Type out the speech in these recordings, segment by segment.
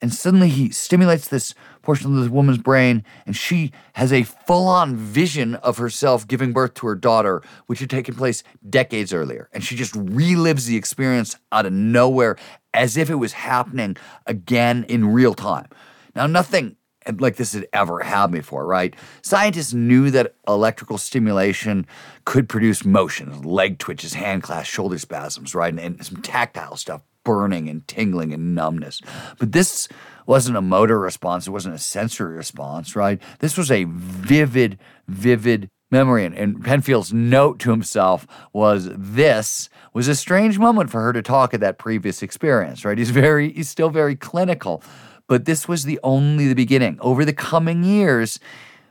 And suddenly he stimulates this portion of the woman's brain, and she has a full on vision of herself giving birth to her daughter, which had taken place decades earlier. And she just relives the experience out of nowhere as if it was happening again in real time. Now, nothing like this had ever happened before, right? Scientists knew that electrical stimulation could produce motion, leg twitches, hand clasps, shoulder spasms, right? And, and some tactile stuff, burning and tingling and numbness. But this wasn't a motor response, it wasn't a sensory response, right? This was a vivid, vivid memory. And, and Penfield's note to himself was this was a strange moment for her to talk of that previous experience, right? He's very, he's still very clinical. But this was the only the beginning. Over the coming years,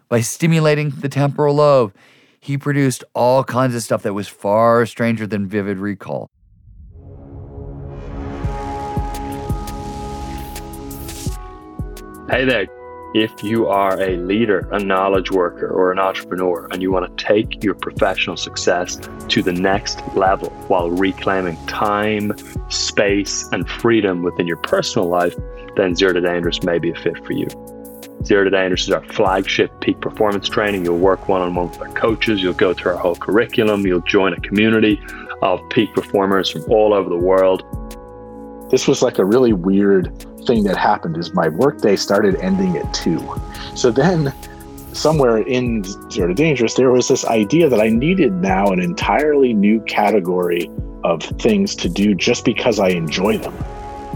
by stimulating the temporal lobe, he produced all kinds of stuff that was far stranger than vivid recall. Hey there. If you are a leader, a knowledge worker, or an entrepreneur, and you want to take your professional success to the next level while reclaiming time, space, and freedom within your personal life, then Zero to Dangerous may be a fit for you. Zero to Dangerous is our flagship peak performance training. You'll work one on one with our coaches, you'll go through our whole curriculum, you'll join a community of peak performers from all over the world. This was like a really weird thing that happened is my workday started ending at two. So then somewhere in Zero to Dangerous, there was this idea that I needed now an entirely new category of things to do just because I enjoy them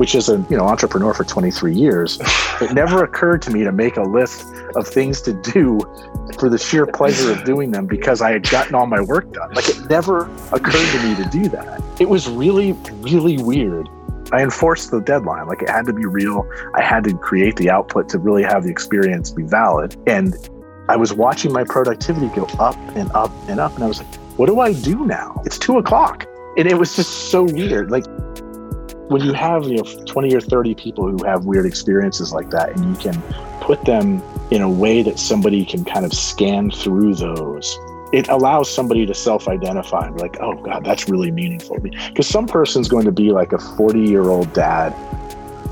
which is a you know entrepreneur for 23 years. It never occurred to me to make a list of things to do for the sheer pleasure of doing them because i had gotten all my work done. Like it never occurred to me to do that. It was really really weird i enforced the deadline. Like it had to be real. I had to create the output to really have the experience be valid. And i was watching my productivity go up and up and up. And i was like what do i do now? It's two o'clock. And it was just so weird. Like when you have you know 20 or 30 people who have weird experiences like that and you can put them in a way that somebody can kind of scan through those it allows somebody to self-identify and be like oh god that's really meaningful to me because some person's going to be like a 40 year old dad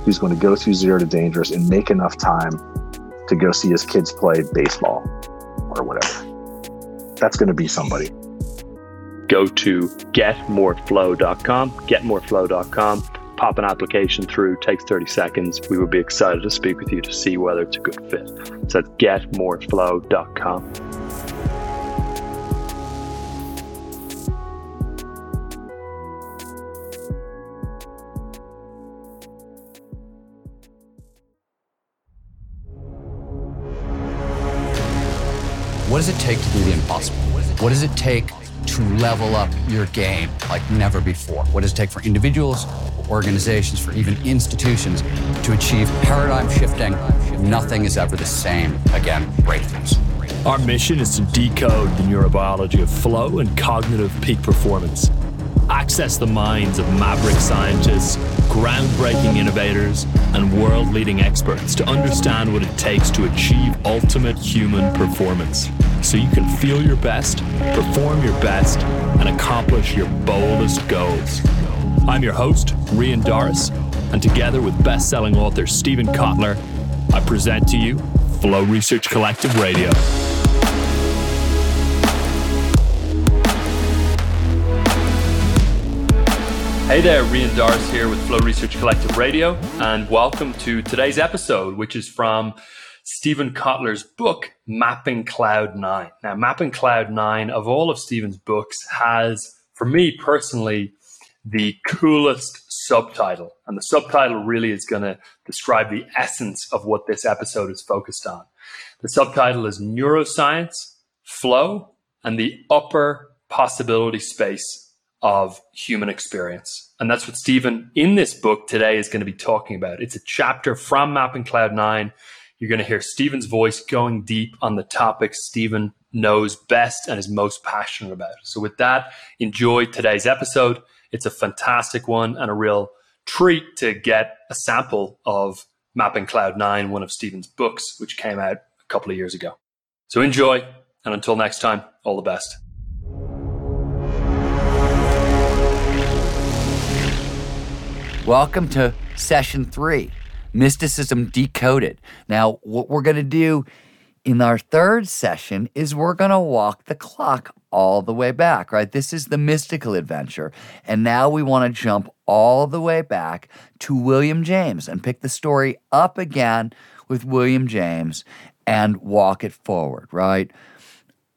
who's going to go through zero to dangerous and make enough time to go see his kids play baseball or whatever that's going to be somebody go to getmoreflow.com getmoreflow.com pop an application through, takes 30 seconds. We would be excited to speak with you to see whether it's a good fit. So that's getmoreflow.com. does it take to do the impossible? What does it take to level up your game like never before? What does it take for individuals, organizations, for even institutions to achieve paradigm shifting? Nothing is ever the same again breakthroughs. Our mission is to decode the neurobiology of flow and cognitive peak performance. Access the minds of maverick scientists, groundbreaking innovators, and world leading experts to understand what it takes to achieve ultimate human performance so you can feel your best, perform your best, and accomplish your boldest goals. I'm your host, Rian Doris, and together with best selling author Steven Kotler, I present to you Flow Research Collective Radio. Hey there, Rian Doris here with Flow Research Collective Radio, and welcome to today's episode, which is from Steven Kotler's book, Mapping Cloud Nine. Now, Mapping Cloud Nine, of all of Steven's books, has, for me personally, the coolest subtitle. And the subtitle really is going to describe the essence of what this episode is focused on. The subtitle is Neuroscience, Flow, and the Upper Possibility Space of Human Experience. And that's what Stephen in this book today is going to be talking about. It's a chapter from Mapping Cloud 9 you're going to hear Steven's voice going deep on the topics Steven knows best and is most passionate about. So, with that, enjoy today's episode. It's a fantastic one and a real treat to get a sample of Mapping Cloud 9, one of Steven's books, which came out a couple of years ago. So, enjoy. And until next time, all the best. Welcome to session three Mysticism Decoded. Now, what we're going to do in our third session is we're going to walk the clock all the way back, right? This is the mystical adventure. And now we want to jump all the way back to William James and pick the story up again with William James and walk it forward, right?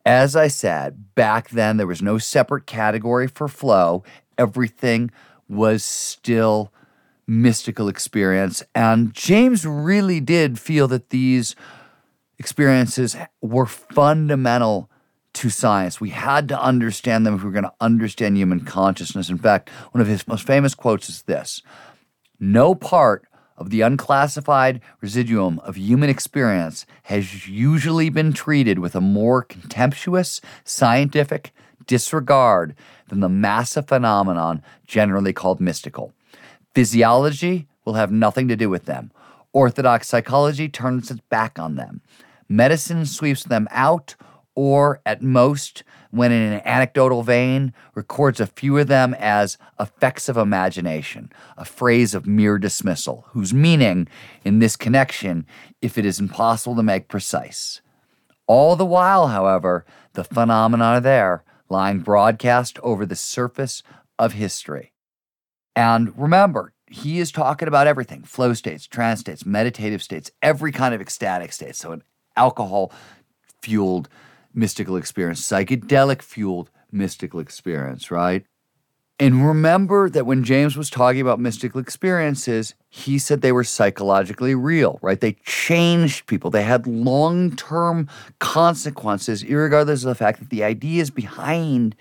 As I said, back then there was no separate category for flow. Everything was still mystical experience. And James really did feel that these experiences were fundamental to science. We had to understand them if we were going to understand human consciousness. In fact, one of his most famous quotes is this No part of the unclassified residuum of human experience has usually been treated with a more contemptuous scientific disregard than the massive phenomenon generally called mystical. Physiology will have nothing to do with them. Orthodox psychology turns its back on them. Medicine sweeps them out, or at most, when in an anecdotal vein, records a few of them as effects of imagination, a phrase of mere dismissal, whose meaning, in this connection, if it is impossible to make precise. All the while, however, the phenomena are there, lying broadcast over the surface of history. And remember, he is talking about everything flow states, trance states, meditative states, every kind of ecstatic state. So, an alcohol fueled mystical experience, psychedelic fueled mystical experience, right? And remember that when James was talking about mystical experiences, he said they were psychologically real, right? They changed people. They had long term consequences, regardless of the fact that the ideas behind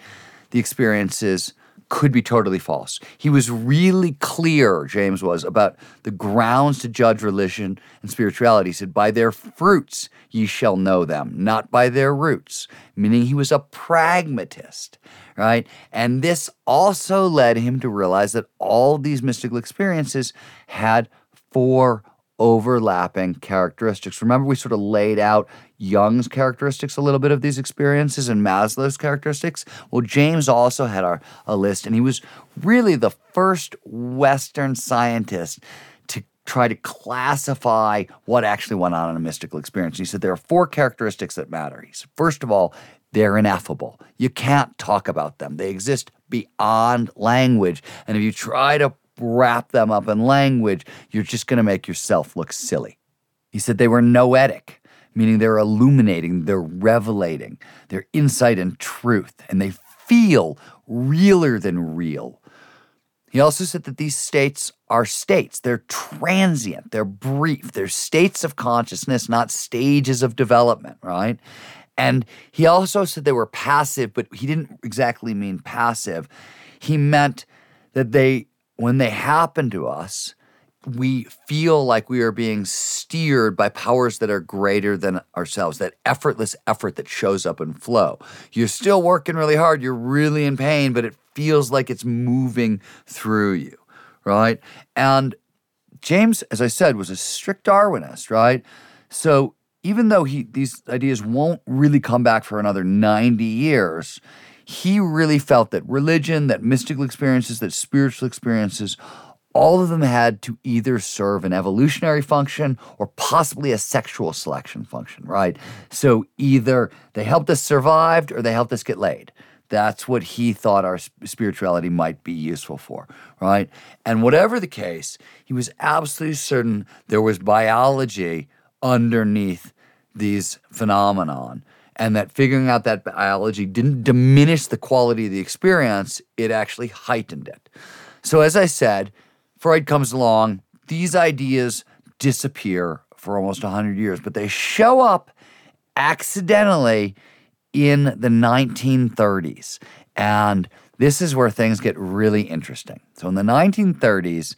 the experiences could be totally false. He was really clear, James was, about the grounds to judge religion and spirituality. He said, By their fruits ye shall know them, not by their roots, meaning he was a pragmatist, right? And this also led him to realize that all these mystical experiences had four overlapping characteristics. Remember, we sort of laid out Jung's characteristics, a little bit of these experiences, and Maslow's characteristics. Well, James also had our, a list, and he was really the first Western scientist to try to classify what actually went on in a mystical experience. He said there are four characteristics that matter. He said, first of all, they're ineffable. You can't talk about them. They exist beyond language. And if you try to wrap them up in language, you're just going to make yourself look silly. He said they were noetic, meaning they're illuminating, they're revelating, they're insight and truth, and they feel realer than real. He also said that these states are states. They're transient, they're brief, they're states of consciousness, not stages of development, right? And he also said they were passive, but he didn't exactly mean passive. He meant that they when they happen to us, we feel like we are being steered by powers that are greater than ourselves, that effortless effort that shows up in flow. You're still working really hard, you're really in pain, but it feels like it's moving through you, right? And James, as I said, was a strict Darwinist, right? So even though he these ideas won't really come back for another 90 years, he really felt that religion, that mystical experiences, that spiritual experiences, all of them had to either serve an evolutionary function or possibly a sexual selection function, right? So either they helped us survive or they helped us get laid. That's what he thought our spirituality might be useful for, right? And whatever the case, he was absolutely certain there was biology underneath these phenomenon and that figuring out that biology didn't diminish the quality of the experience, it actually heightened it. So, as I said, Freud comes along, these ideas disappear for almost 100 years, but they show up accidentally in the 1930s. And this is where things get really interesting. So, in the 1930s,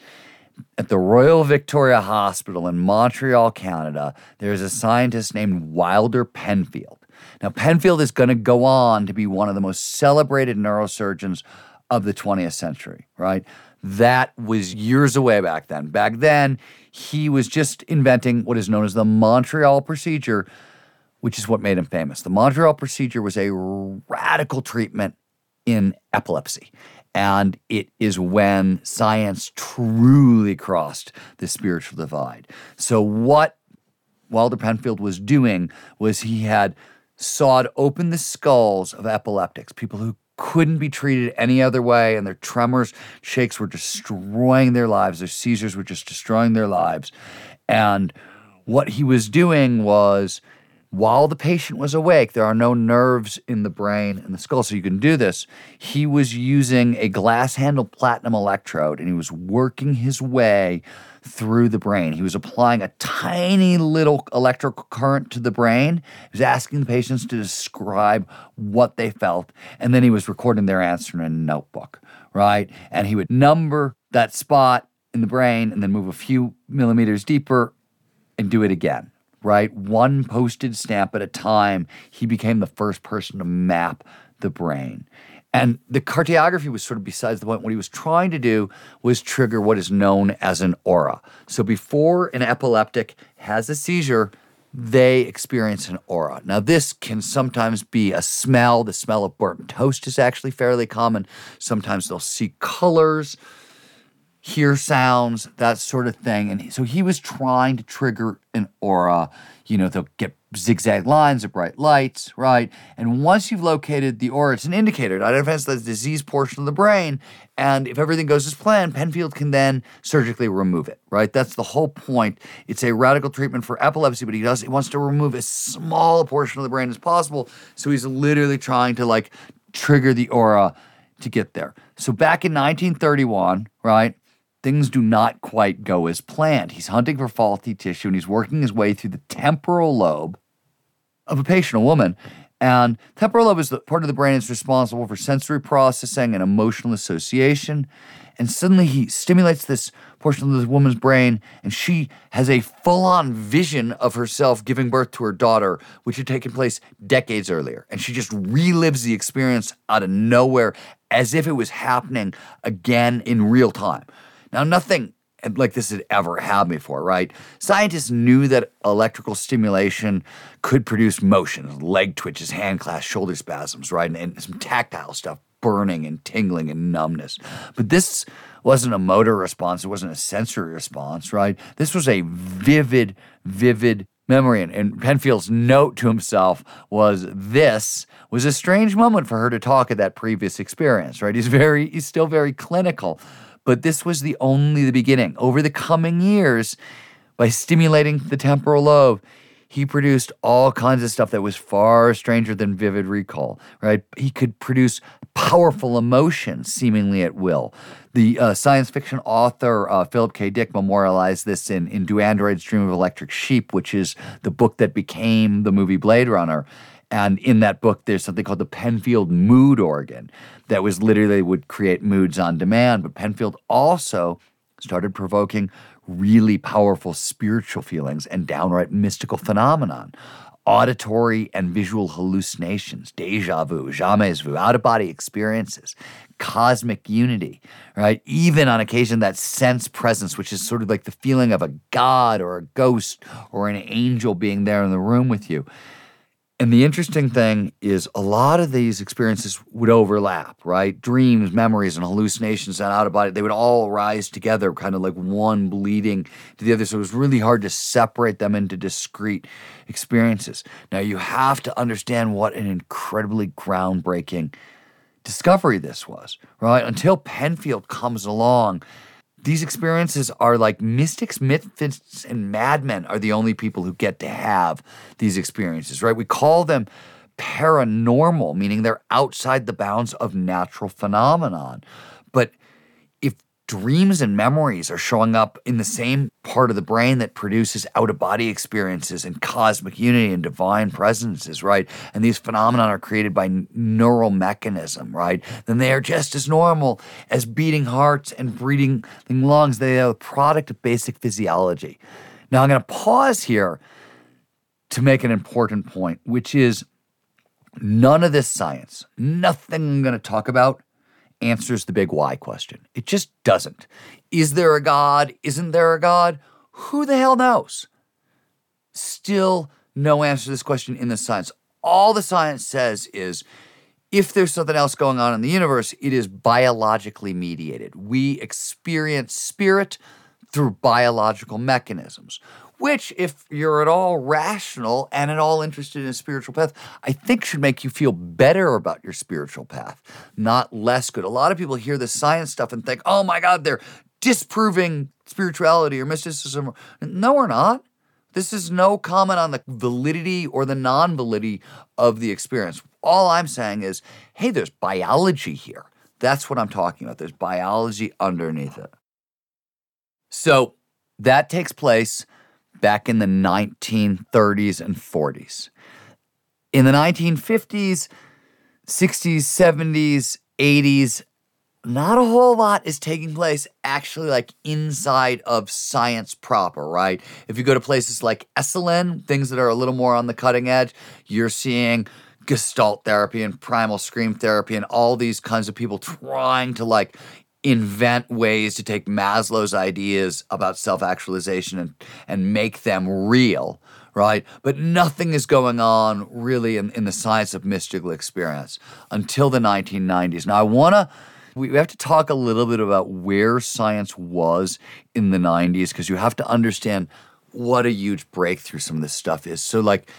at the Royal Victoria Hospital in Montreal, Canada, there's a scientist named Wilder Penfield. Now, Penfield is going to go on to be one of the most celebrated neurosurgeons of the 20th century, right? That was years away back then. Back then, he was just inventing what is known as the Montreal procedure, which is what made him famous. The Montreal procedure was a radical treatment in epilepsy. And it is when science truly crossed the spiritual divide. So, what Wilder Penfield was doing was he had sawed open the skulls of epileptics, people who couldn't be treated any other way, and their tremors, shakes were destroying their lives. Their seizures were just destroying their lives. And what he was doing was while the patient was awake, there are no nerves in the brain and the skull, so you can do this. He was using a glass handled platinum electrode and he was working his way through the brain. He was applying a tiny little electrical current to the brain. He was asking the patients to describe what they felt, and then he was recording their answer in a notebook, right? And he would number that spot in the brain and then move a few millimeters deeper and do it again right? One postage stamp at a time, he became the first person to map the brain. And the cartography was sort of besides the point. What he was trying to do was trigger what is known as an aura. So before an epileptic has a seizure, they experience an aura. Now, this can sometimes be a smell. The smell of burnt toast is actually fairly common. Sometimes they'll see colors hear sounds, that sort of thing. And so he was trying to trigger an aura. You know, they'll get zigzag lines of bright lights, right? And once you've located the aura, it's an indicator. It identifies the disease portion of the brain. And if everything goes as planned, Penfield can then surgically remove it, right? That's the whole point. It's a radical treatment for epilepsy, but he does he wants to remove as small a portion of the brain as possible. So he's literally trying to like trigger the aura to get there. So back in 1931, right? Things do not quite go as planned. He's hunting for faulty tissue and he's working his way through the temporal lobe of a patient, a woman. And temporal lobe is the part of the brain that's responsible for sensory processing and emotional association. And suddenly he stimulates this portion of the woman's brain, and she has a full on vision of herself giving birth to her daughter, which had taken place decades earlier. And she just relives the experience out of nowhere as if it was happening again in real time. Now, nothing like this had ever happened before, right? Scientists knew that electrical stimulation could produce motion, leg twitches, hand clasps, shoulder spasms, right? And, and, some tactile stuff, burning and tingling and numbness. But this wasn't a motor response, it wasn't a sensory response, right? This was a vivid, vivid memory. And, and Penfield's note to himself was this was a strange moment for her to talk of that previous experience, right? He's very, he's still very clinical. But this was the only the beginning. Over the coming years, by stimulating the temporal lobe, he produced all kinds of stuff that was far stranger than vivid recall, right? He could produce powerful emotions seemingly at will. The uh, science fiction author uh, Philip K. Dick memorialized this in, in Do Androids Dream of Electric Sheep, which is the book that became the movie Blade Runner. And in that book, there's something called the Penfield mood organ that was literally would create moods on demand. But Penfield also started provoking really powerful spiritual feelings and downright mystical phenomenon. Auditory and visual hallucinations, deja vu, jamais vu, out of body experiences, cosmic unity, right? Even on occasion, that sense presence, which is sort of like the feeling of a god or a ghost or an angel being there in the room with you. And the interesting thing is, a lot of these experiences would overlap, right? Dreams, memories, and hallucinations and out of body, they would all rise together, kind of like one bleeding to the other. So it was really hard to separate them into discrete experiences. Now, you have to understand what an incredibly groundbreaking discovery this was, right? Until Penfield comes along these experiences are like mystics, misfits, and madmen are the only people who get to have these experiences, right? We call them paranormal, meaning they're outside the bounds of natural phenomenon. But dreams and memories are showing up in the same part of the brain that produces out of body experiences and cosmic unity and divine presences, right? And these phenomena are created by neural mechanism, right? Then they are just as normal as beating hearts and breathing lungs. They are a product of basic physiology. Now I'm going to pause here to make an important point, which is none of this science, nothing I'm going to talk about answers the big why question. It just doesn't. Is there a God? Isn't there a God? Who the hell knows? Still no answer to this question in the science. All the science says is if there's something else going on in the universe, it is biologically mediated. We experience spirit through biological mechanisms, which, if you're at all rational and at all interested in a spiritual path, I think should make you feel better about your spiritual path, not less good. A lot of people hear the science stuff and think, oh my God, they're disproving spirituality or mysticism. No, we're not. This is no comment on the validity or the non validity of the experience. All I'm saying is, hey, there's biology here. That's what I'm talking about. There's biology underneath it. So that takes place back in the 1930s and 40s. In the 1950s, 60s, 70s, 80s, not a whole lot is taking place actually like inside of science proper, right? If you go to places like Esalen, things that are a little more on the cutting edge, you're seeing gestalt therapy and primal scream therapy and all these kinds of people trying to like invent ways to take Maslow's ideas about self-actualization and and make them real, right? But nothing is going on really in, in the science of mystical experience until the 1990s. Now I wanna we have to talk a little bit about where science was in the 90s because you have to understand what a huge breakthrough some of this stuff is. So, like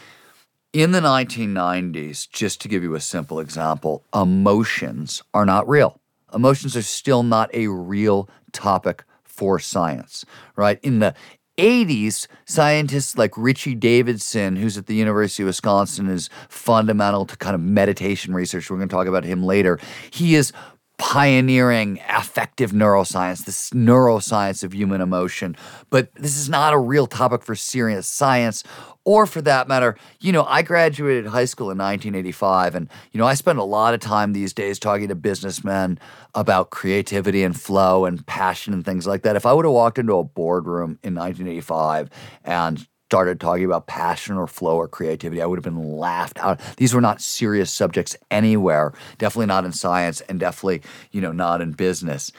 in the 1990s, just to give you a simple example, emotions are not real. Emotions are still not a real topic for science, right? In the 80s, scientists like Richie Davidson, who's at the University of Wisconsin, is fundamental to kind of meditation research. We're going to talk about him later. He is pioneering affective neuroscience, this neuroscience of human emotion. But this is not a real topic for serious science. Or for that matter, you know, I graduated high school in 1985, and, you know, I spend a lot of time these days talking to businessmen about creativity and flow and passion and things like that. If I would have walked into a boardroom in 1985 and started talking about passion or flow or creativity, I would have been laughed out. These were not serious subjects anywhere, definitely not in science, and definitely, you know, not in business.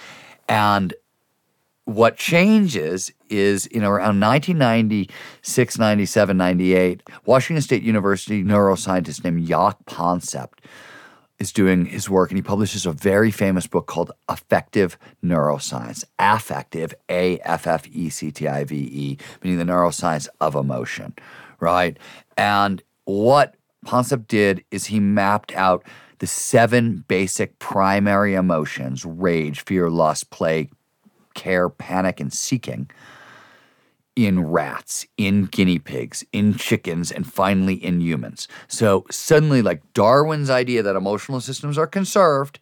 And what changes is, know, around 1996, 97, 98, Washington State University neuroscientist named Jaak Panksepp is doing his work and he publishes a very famous book called Affective Neuroscience. Affective, A F F E C T I V E, meaning the neuroscience of emotion, right? And what Panksepp did is he mapped out the seven basic primary emotions rage, fear, lust, play, care, panic, and seeking in rats, in guinea pigs, in chickens, and finally in humans. So suddenly, like Darwin's idea that emotional systems are conserved,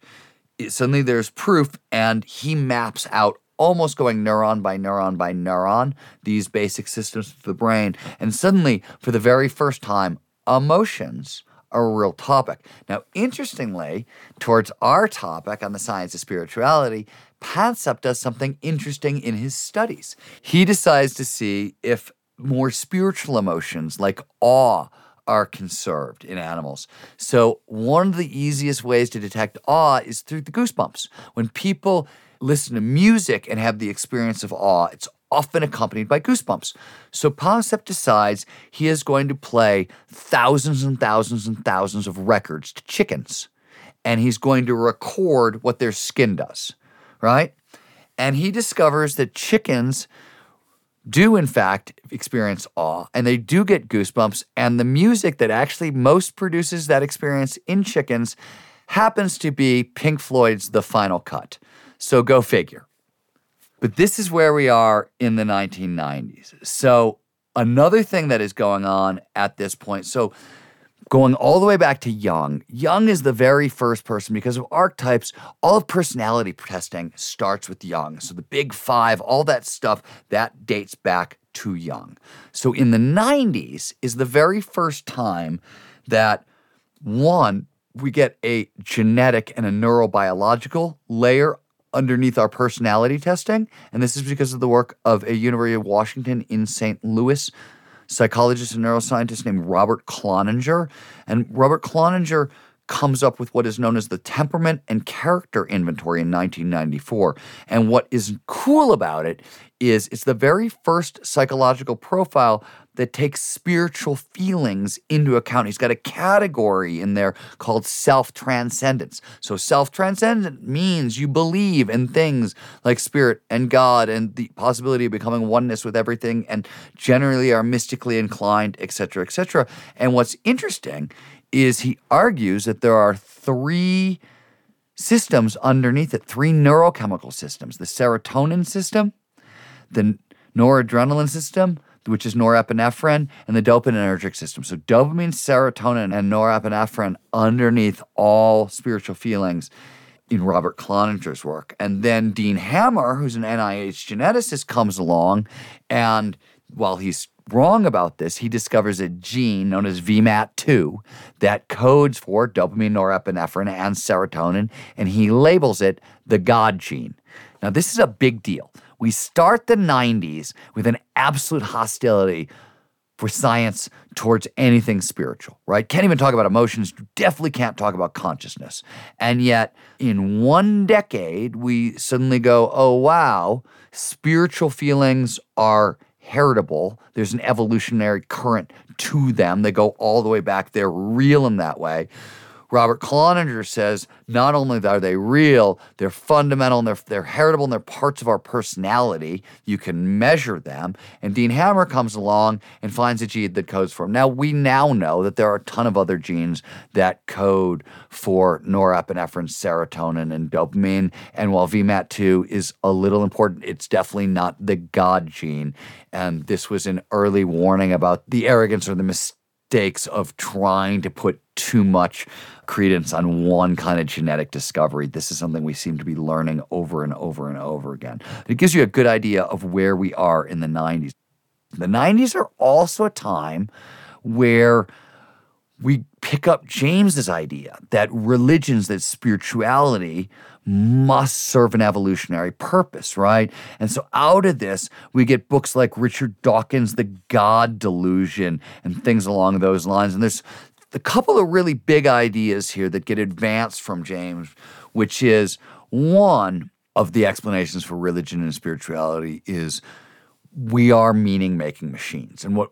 suddenly there's proof, and he maps out almost going neuron by neuron by neuron these basic systems of the brain. And suddenly, for the very first time, emotions are a real topic. Now, interestingly, towards our topic on the science of spirituality, Panksepp does something interesting in his studies. He decides to see if more spiritual emotions like awe are conserved in animals. So, one of the easiest ways to detect awe is through the goosebumps. When people listen to music and have the experience of awe, it's often accompanied by goosebumps. So Panksepp decides he is going to play thousands and thousands and thousands of records to chickens, and he's going to record what their skin does right? And he discovers that chickens do, in fact, experience awe and they do get goosebumps. And the music that actually most produces that experience in chickens happens to be Pink Floyd's The Final Cut. So go figure. But this is where we are in the 1990s. So, another thing that is going on at this point. So, going all the way back to Jung. Jung is the very first person because of archetypes. All of personality testing starts with Jung. So the big five, all that stuff, that dates back to Jung. So in the 90s is the very first time that one, we get a genetic and a neurobiological layer underneath our personality testing. And this is because of the work of a University of Washington in St. Louis psychologist and neuroscientist named Robert Cloninger. And Robert Cloninger comes up with what is known as the Temperament and Character Inventory in 1994. And what is cool about it is it's the very first psychological profile that takes spiritual feelings into account. He's got a category in there called self transcendence. So, self transcendent means you believe in things like spirit and God and the possibility of becoming oneness with everything and generally are mystically inclined, etc., etc. And what's interesting is he argues that there are three systems underneath it, three neurochemical systems the serotonin system, the noradrenaline system, which is norepinephrine, and the dopaminergic system. So, dopamine, serotonin, and norepinephrine underneath all spiritual feelings in Robert Cloninger's work. And then Dean Hammer, who's an NIH geneticist, comes along, and while he's wrong about this, he discovers a gene known as VMAT2 that codes for dopamine, norepinephrine, and serotonin, and he labels it the God gene. Now, this is a big deal. We start the 90s with an absolute hostility for science towards anything spiritual, right? Can't even talk about emotions, definitely can't talk about consciousness. And yet, in one decade, we suddenly go, oh, wow, spiritual feelings are heritable. There's an evolutionary current to them. They go all the way back. They're real in that way. Robert Cloninger says not only are they real, they're fundamental and they're, they're heritable and they're parts of our personality. You can measure them. And Dean Hammer comes along and finds a gene that codes for them. Now, we now know that there are a ton of other genes that code for norepinephrine, serotonin, and dopamine. And while VMAT2 is a little important, it's definitely not the God gene. And this was an early warning about the arrogance or the mistakes of trying to put too much credence on one kind of genetic discovery. This is something we seem to be learning over and over and over again. It gives you a good idea of where we are in the 90s. The 90s are also a time where we pick up James's idea that religions, that spirituality must serve an evolutionary purpose, right? And so out of this, we get books like Richard Dawkins' The God Delusion and things along those lines. And there's a couple of really big ideas here that get advanced from James, which is one of the explanations for religion and spirituality is we are meaning making machines. And what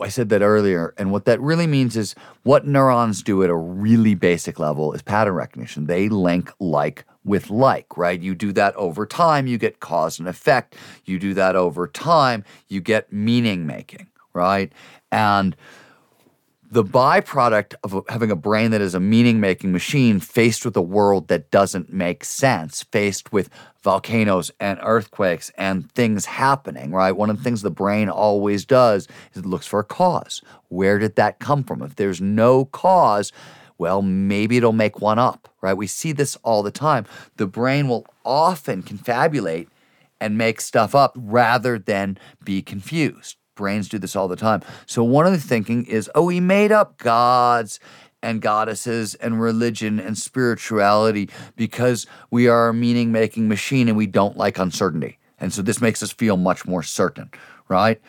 I said that earlier, and what that really means is what neurons do at a really basic level is pattern recognition. They link like with like, right? You do that over time, you get cause and effect. You do that over time, you get meaning making, right? And the byproduct of having a brain that is a meaning making machine faced with a world that doesn't make sense, faced with volcanoes and earthquakes and things happening, right? One of the things the brain always does is it looks for a cause. Where did that come from? If there's no cause, well, maybe it'll make one up, right? We see this all the time. The brain will often confabulate and make stuff up rather than be confused. Brains do this all the time. So one of the thinking is, oh, we made up gods and goddesses and religion and spirituality because we are a meaning making machine and we don't like uncertainty. And so this makes us feel much more certain, right?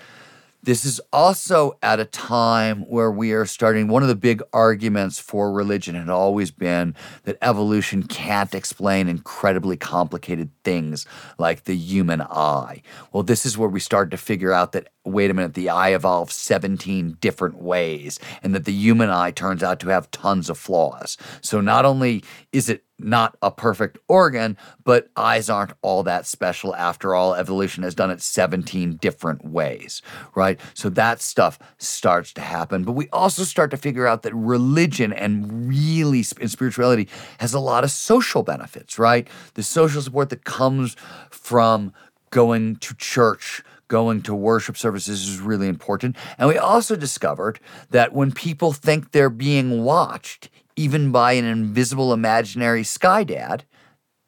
This is also at a time where we are starting. One of the big arguments for religion had always been that evolution can't explain incredibly complicated things like the human eye. Well, this is where we start to figure out that, wait a minute, the eye evolved 17 different ways, and that the human eye turns out to have tons of flaws. So not only is it not a perfect organ, but eyes aren't all that special after all. Evolution has done it 17 different ways, right? So that stuff starts to happen. But we also start to figure out that religion and really and spirituality has a lot of social benefits, right? The social support that comes from going to church going to worship services is really important. And we also discovered that when people think they're being watched, even by an invisible imaginary sky dad,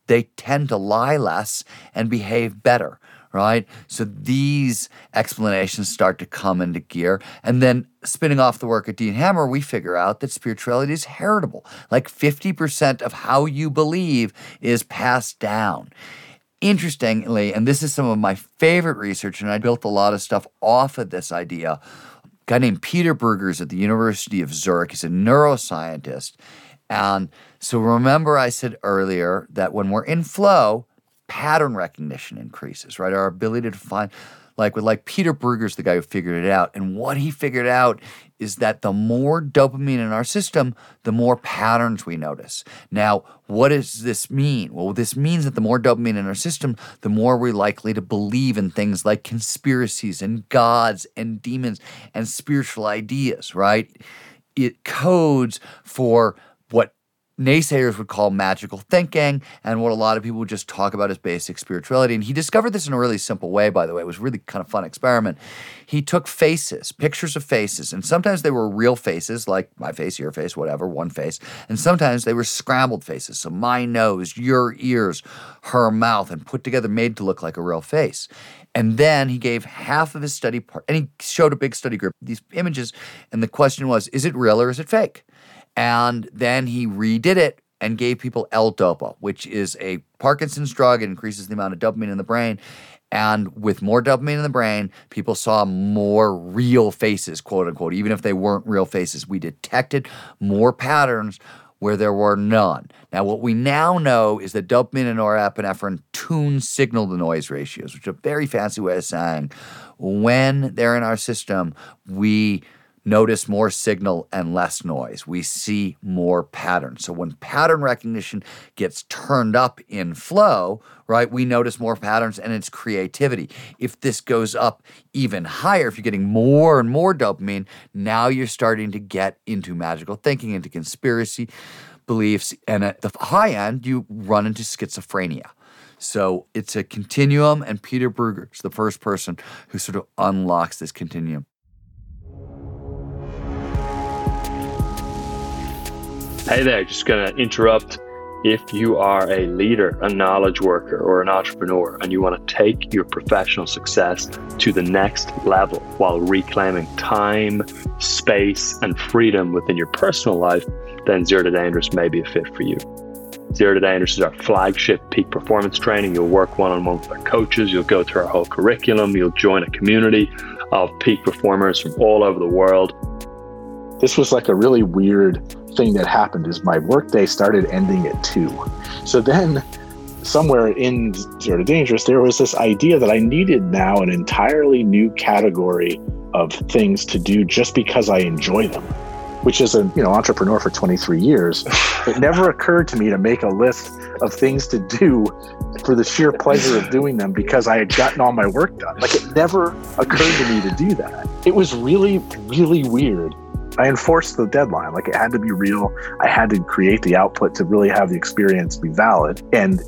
they tend to lie less and behave better, right? So these explanations start to come into gear. And then spinning off the work of Dean Hammer, we figure out that spirituality is heritable. Like 50% of how you believe is passed down. Interestingly, and this is some of my favorite research, and I built a lot of stuff off of this idea guy named Peter Brugger's at the University of Zurich. He's a neuroscientist. And so remember, I said earlier that when we're in flow, pattern recognition increases, right? Our ability to find, like with like Peter Brugger's the guy who figured it out, and what he figured out is that the more dopamine in our system, the more patterns we notice. Now, what does this mean? Well, this means that the more dopamine in our system, the more we're likely to believe in things like conspiracies and gods and demons and spiritual ideas, right? It codes for what naysayers would call magical thinking and what a lot of people would just talk about as basic spirituality. And he discovered this in a really simple way, by the way. It was really kind of fun experiment. He took faces, pictures of faces, and sometimes they were real faces, like my face, your face, whatever, one face. And sometimes they were scrambled faces. So my nose, your ears, her mouth, and put together made to look like a real face. And then he gave half of his study part, and he showed a big study group these images. And the question was, is it real or is it fake? And then he redid it and gave people L-Dopa, which is a Parkinson's drug. It increases the amount of dopamine in the brain. And with more dopamine in the brain, people saw more real faces, quote unquote, even if they weren't real faces. We detected more patterns where there were none. Now, what we now know is that dopamine and norepinephrine tune signal to noise ratios, which is a very fancy way of saying when they're in our system, we notice more signal and less noise. We see more patterns. So when pattern recognition gets turned up in flow, right, we notice more patterns and it's creativity. If this goes up even higher, if you're getting more and more dopamine, now you're starting to get into magical thinking, into conspiracy beliefs. And at the high end, you run into schizophrenia. So it's a continuum, and Peter Brugger is the first person who sort of unlocks this continuum. Hey there, just going to interrupt. If you are a leader, a knowledge worker, or an entrepreneur, and you want to take your professional success to the next level while reclaiming time, space, and freedom within your personal life, then Zero to Dangerous may be a fit for you. Zero to Dangerous is our flagship peak performance training. You'll work one on one with our coaches, you'll go through our whole curriculum, you'll join a community of peak performers from all over the world. This was like a really weird thing that happened is my workday started ending at two. So then somewhere in Zero to Dangerous, there was this idea that I needed now an entirely new category of things to do just because I enjoy them. Which is a you know entrepreneur for 23 years, it never occurred to me to make a list of things to do for the sheer pleasure of doing them because I had gotten all my work done. Like it never occurred to me to do that. It was really, really weird I enforced the deadline. Like it had to be real. I had to create the output to really have the experience be valid. And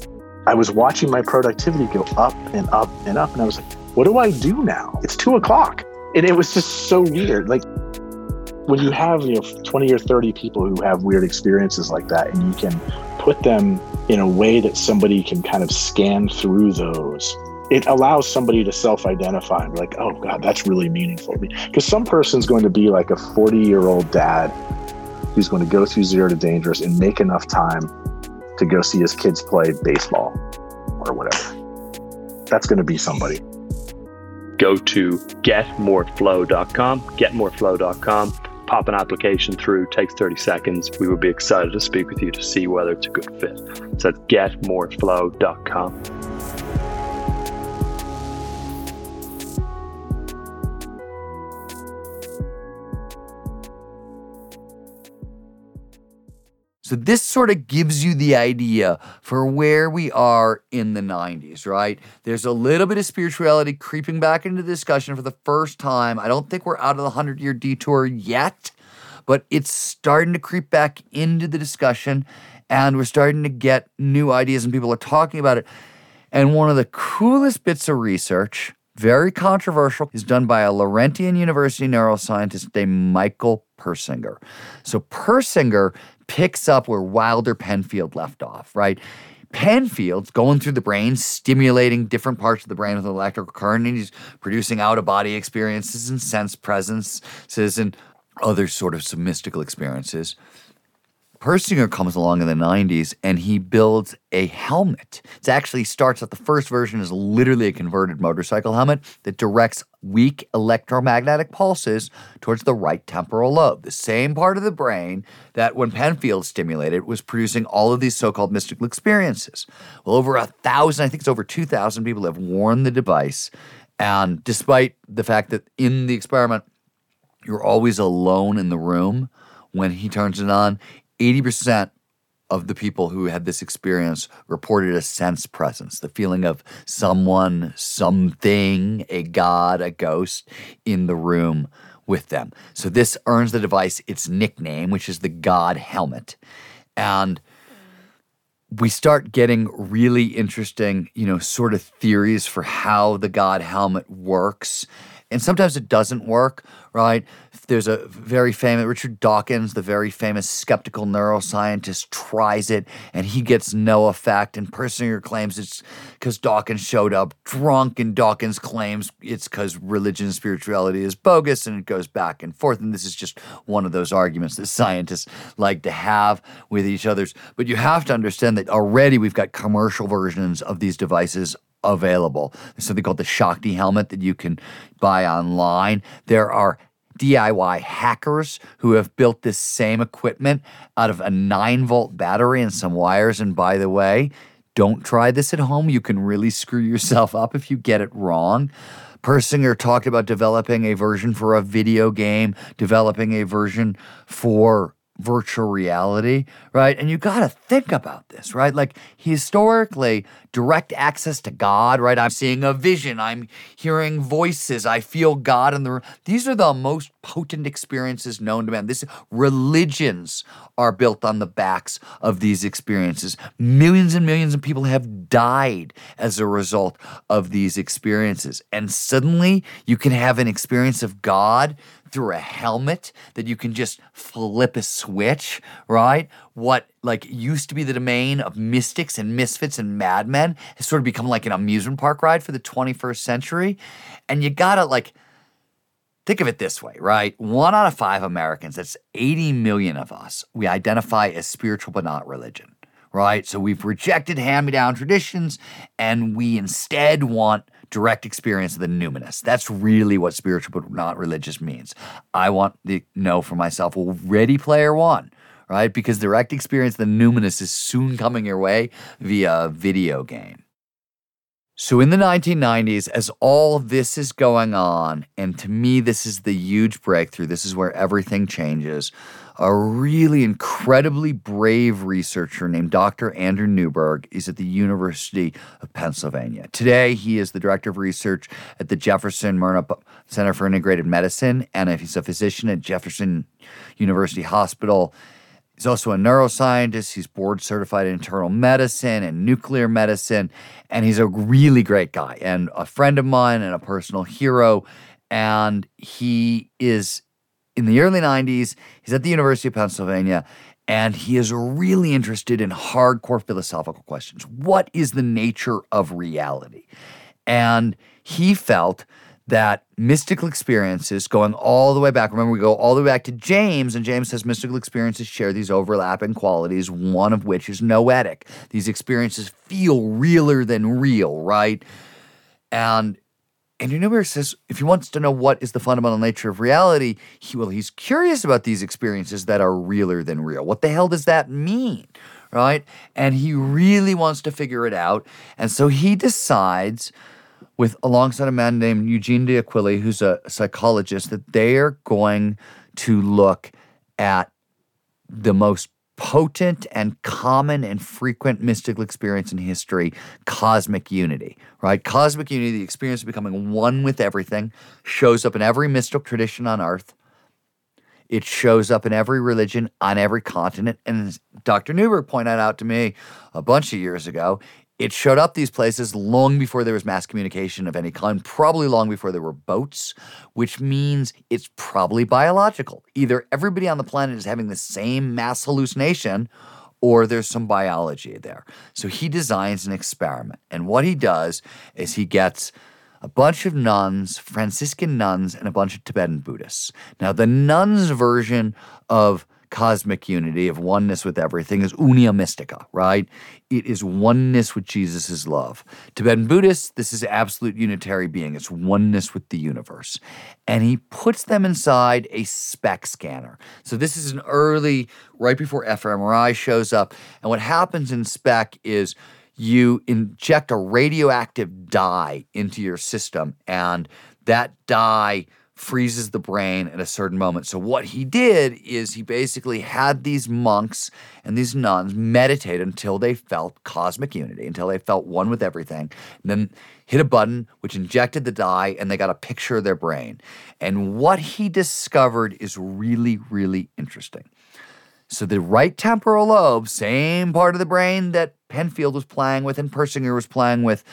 I was watching my productivity go up and up and up. And I was like, what do I do now? It's two o'clock. And it was just so weird. Like when you have, you know, 20 or 30 people who have weird experiences like that, and you can put them in a way that somebody can kind of scan through those it allows somebody to self-identify and be like, oh God, that's really meaningful to me. Because some person's going to be like a 40-year-old dad who's going to go through zero to dangerous and make enough time to go see his kids play baseball or whatever. That's going to be somebody. Go to getmoreflow.com, getmoreflow.com, pop an application through, takes 30 seconds. We would be excited to speak with you to see whether it's a good fit. So that's getmoreflow.com. So this sort of gives you the idea for where we are in the 90s, right? There's a little bit of spirituality creeping back into the discussion for the first time. I don't think we're out of the 100 year detour yet, but it's starting to creep back into the discussion and we're starting to get new ideas and people are talking about it. And one of the coolest bits of research, very controversial, is done by a Laurentian University neuroscientist named Michael Persinger. So Persinger picks up where Wilder Penfield left off, right? Penfield's going through the brain, stimulating different parts of the brain with an electrical current, and he's producing out of body experiences and sense presences and other sort of mystical experiences. Persinger comes along in the 90s and he builds a helmet. It actually starts out the first version is literally a converted motorcycle helmet that directs weak electromagnetic pulses towards the right temporal lobe, the same part of the brain that when Penfield stimulated was producing all of these so-called mystical experiences. Well, over a thousand, I think it's over 2,000 people have worn the device. And despite the fact that in the experiment, you're always alone in the room when he turns it on, 80% of the people who had this experience reported a sense presence, the feeling of someone, something, a god, a ghost in the room with them. So this earns the device its nickname, which is the God Helmet. And we start getting really interesting, you know, sort of theories for how the God Helmet works. And sometimes it doesn't work, right? There's a very famous Richard Dawkins, the very famous skeptical neuroscientist, tries it and he gets no effect. And Persinger claims it's because Dawkins showed up drunk, and Dawkins claims it's because religion and spirituality is bogus, and it goes back and forth. And this is just one of those arguments that scientists like to have with each others. But you have to understand that already we've got commercial versions of these devices available. There's something called the Shakti helmet that you can buy online. There are DIY hackers who have built this same equipment out of a 9 volt battery and some wires. And by the way, don't try this at home. You can really screw yourself up if you get it wrong. Persinger talked about developing a version for a video game, developing a version for virtual reality, right? And you got to think about this, right? Like historically, direct access to God, right? I'm seeing a vision, I'm hearing voices, I feel God in the room. These are the most potent experiences known to man. This religions are built on the backs of these experiences. Millions and millions of people have died as a result of these experiences. And suddenly you can have an experience of God through a helmet that you can just flip a switch, right? What like used to be the domain of mystics and misfits and madmen has sort of become like an amusement park ride for the 21st century. And you gotta like think of it this way, right? One out of five Americans, that's 80 million of us, we identify as spiritual but not religion, right? So we've rejected hand me down traditions and we instead want direct experience of the numinous. That's really what spiritual but not religious means. I want to know for myself, well, Ready Player One, right? Because direct experience of the numinous is soon coming your way via video game. So in the 1990s, as all this is going on, and to me, this is the huge breakthrough, this is where everything changes a really incredibly brave researcher named Dr. Andrew Newberg is at the University of Pennsylvania. Today, he is the director of research at the Jefferson Murnop Center for Integrated Medicine, and he's a physician at Jefferson University Hospital. He's also a neuroscientist. He's board certified in internal medicine and nuclear medicine. And he's a really great guy and a friend of mine and a personal hero. And he is in the early 90s. He's at the University of Pennsylvania and he is really interested in hardcore philosophical questions. What is the nature of reality? And he felt that mystical experiences going all the way back, remember, we go all the way back to James, and James says mystical experiences share these overlapping qualities, one of which is noetic. These experiences feel realer than real, right? And Andrew Newberg says if he wants to know what is the fundamental nature of reality, he well, he's curious about these experiences that are realer than real. What the hell does that mean? Right? And he really wants to figure it out. And so he decides with alongside a man named Eugene d'Aquili, who's a psychologist, that they are going to look at the most potent and common and frequent mystical experience in history cosmic unity, right? Cosmic unity, the experience of becoming one with everything, shows up in every mystical tradition on earth. It shows up in every religion on every continent. And Dr. Newberg pointed out to me a bunch of years ago, it showed up these places long before there was mass communication of any kind, probably long before there were boats, which means it's probably biological. Either everybody on the planet is having the same mass hallucination or there's some biology there. So he designs an experiment. And what he does is he gets a bunch of nuns, Franciscan nuns, and a bunch of Tibetan Buddhists. Now, the nuns' version of cosmic unity, of oneness with everything, is unio mystica, right? It is oneness with Jesus' love. Tibetan Buddhists, this is absolute unitary being. It's oneness with the universe. And he puts them inside a SPECT scanner. So this is an early, right before fMRI shows up. And what happens in SPECT is you inject a radioactive dye into your system, and that dye freezes the brain at a certain moment. So, what he did is he basically had these monks and these nuns meditate until they felt cosmic unity, until they felt one with everything. And then hit a button which injected the dye, and they got a picture of their brain. And what he discovered is really, really interesting. So the right temporal lobe, same part of the brain that Penfield was playing with and Persinger was playing with,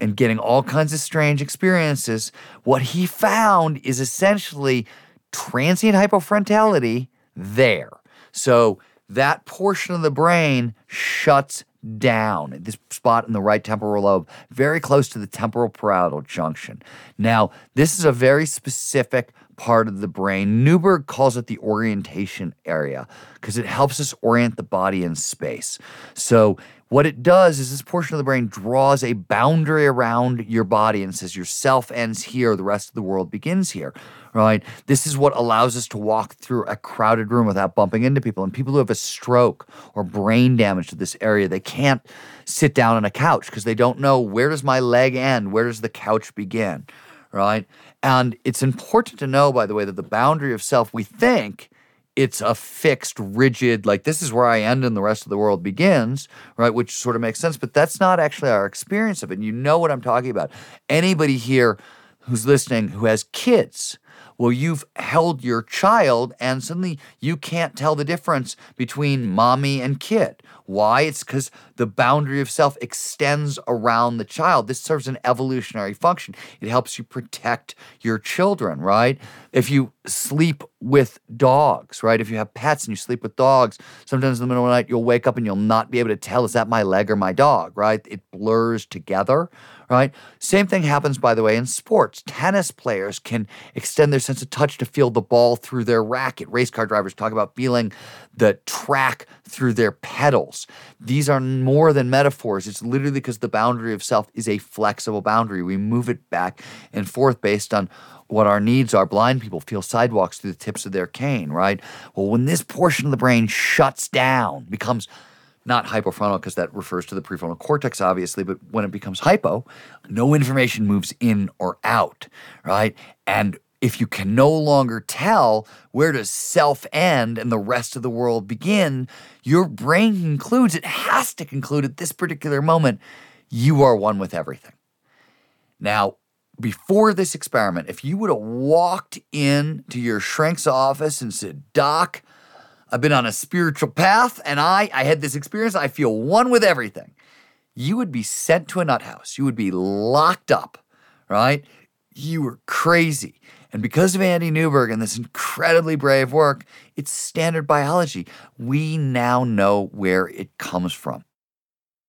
and getting all kinds of strange experiences, what he found is essentially transient hypofrontality there. So that portion of the brain shuts down this spot in the right temporal lobe, very close to the temporal parietal junction. Now, this is a very specific part of the brain. Newberg calls it the orientation area because it helps us orient the body in space. So, what it does is this portion of the brain draws a boundary around your body and says your self ends here, the rest of the world begins here right? This is what allows us to walk through a crowded room without bumping into people. And people who have a stroke or brain damage to this area, they can't sit down on a couch because they don't know where does my leg end? Where does the couch begin? Right? And it's important to know, by the way, that the boundary of self, we think it's a fixed, rigid, like this is where I end and the rest of the world begins, right? Which sort of makes sense, but that's not actually our experience of it. And you know what I'm talking about. Anybody here who's listening who has kids, well, you've held your child and suddenly you can't tell the difference between mommy and kid. Why? It's because the boundary of self extends around the child. This serves an evolutionary function. It helps you protect your children, right? If you sleep with dogs, right? If you have pets and you sleep with dogs, sometimes in the middle of the night you'll wake up and you'll not be able to tell is that my leg or my dog, right? It blurs together, right? Same thing happens, by the way, in sports. Tennis players can extend their sense of touch to feel the ball through their racket. Race car drivers talk about feeling the track through their pedals. These are more than metaphors. It's literally because the boundary of self is a flexible boundary. We move it back and forth based on what our needs are. Blind people feel sidewalks through the tips of their cane, right? Well, when this portion of the brain shuts down, becomes not hypofrontal because that refers to the prefrontal cortex, obviously, but when it becomes hypo, no information moves in or out, right? And if you can no longer tell where does self end and the rest of the world begin, your brain concludes, it has to conclude at this particular moment, you are one with everything. Now, before this experiment, if you would have walked in to your shrink's office and said, Doc, I've been on a spiritual path and I, I had this experience. I feel one with everything. You would be sent to a nut house. You would be locked up, right? You were crazy. And because of Andy Newberg and this incredibly brave work, it's standard biology. We now know where it comes from.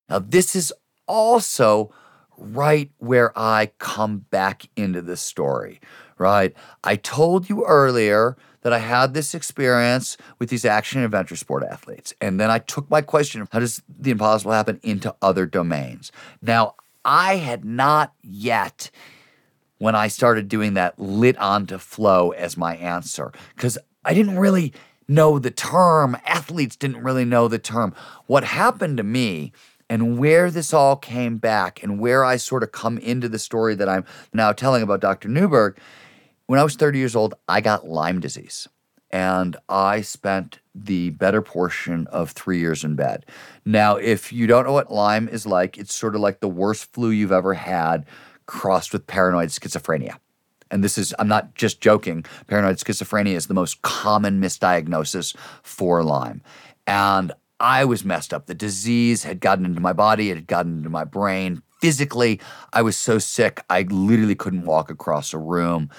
Now, this is also right where I come back into the story, right? I told you earlier that I had this experience with these action and adventure sport athletes. And then I took my question of how does the impossible happen into other domains. Now, I had not yet, when I started doing that, lit onto flow as my answer because I didn't really know the term. Athletes didn't really know the term. What happened to me and where this all came back and where I sort of come into the story that I'm now telling about Dr. Newberg when I was 30 years old, I got Lyme disease. And I spent the better portion of three years in bed. Now, if you don't know what Lyme is like, it's sort of like the worst flu you've ever had crossed with paranoid schizophrenia. And this is, I'm not just joking, paranoid schizophrenia is the most common misdiagnosis for Lyme. And I was messed up. The disease had gotten into my body, it had gotten into my brain. Physically, I was so sick, I literally couldn't walk across a room.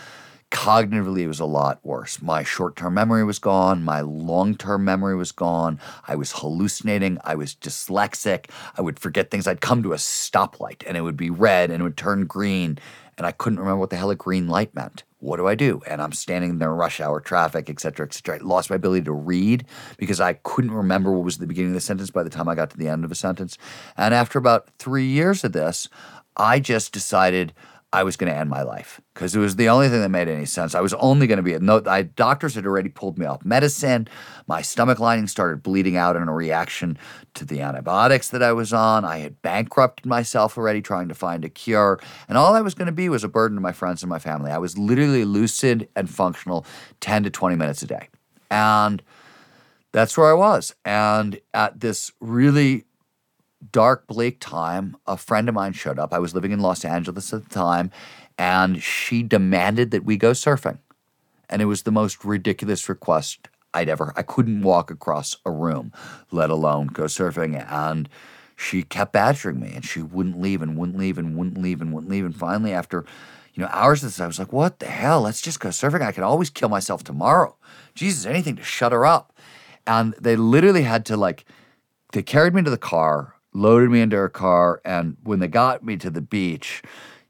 Cognitively, it was a lot worse. My short term memory was gone. My long term memory was gone. I was hallucinating. I was dyslexic. I would forget things. I'd come to a stoplight and it would be red and it would turn green. And I couldn't remember what the hell a green light meant. what do I do? And I'm standing there in rush hour traffic, et cetera, et cetera. I lost my ability to read because I couldn't remember what was the beginning of the sentence by the time I got to the end of a sentence. And after about three years of this, I just decided I was going to end my life because it was the only thing that made any sense. I was only going to be no. I, doctors had already pulled me off medicine. My stomach lining started bleeding out in a reaction to the antibiotics that I was on. I had bankrupted myself already trying to find a cure, and all I was going to be was a burden to my friends and my family. I was literally lucid and functional ten to twenty minutes a day, and that's where I was. And at this really dark, bleak time, a friend of mine showed up. I was living in Los Angeles at the time, and she demanded that we go surfing. And it was the most ridiculous request I'd ever. I couldn't walk across a room, let alone go surfing. And she kept badgering me, and she wouldn't leave, and wouldn't leave, and wouldn't leave, and wouldn't leave. And finally, after you know hours of this, I was like, "What the hell? Let's just go surfing. I can always kill myself tomorrow. Jesus, anything to shut her up." And they literally had to like, they carried me to the car loaded me into a car, and when they got me to the beach,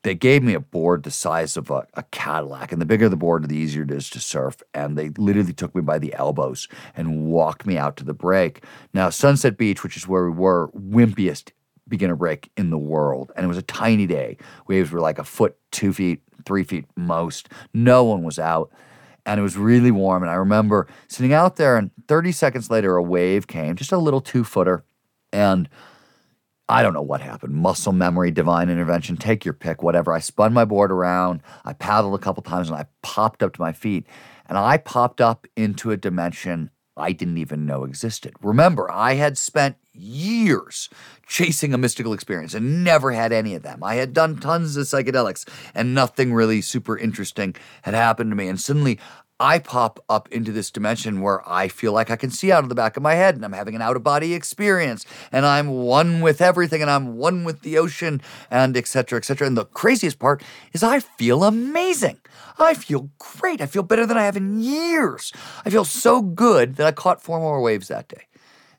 they gave me a board the size of a, a, Cadillac. And the bigger the board, the easier it is to surf. And they literally took me by the elbows and walked me out to the break. Now, Sunset Beach, which is where we were, wimpiest beginner break in the world. And it was a tiny day. Waves were like a foot, two feet, three feet most. No one was out. And it was really warm. And I remember sitting out there, and 30 seconds later, a wave came, just a little two footer. And I don't know what happened. Muscle memory, divine intervention, take your pick, whatever. I spun my board around, I paddled a couple times, and I popped up to my feet. And I popped up into a dimension I didn't even know existed. Remember, I had spent years chasing a mystical experience and never had any of them. I had done tons of psychedelics and nothing really super interesting had happened to me. And suddenly I pop up into this dimension where I feel like I can see out of the back of my head and I'm having an out of body experience and I'm one with everything and I'm one with the ocean and etc. etc. And the craziest part is I feel amazing. I feel great. I feel better than I have in years. I feel so good that I caught four more waves that day.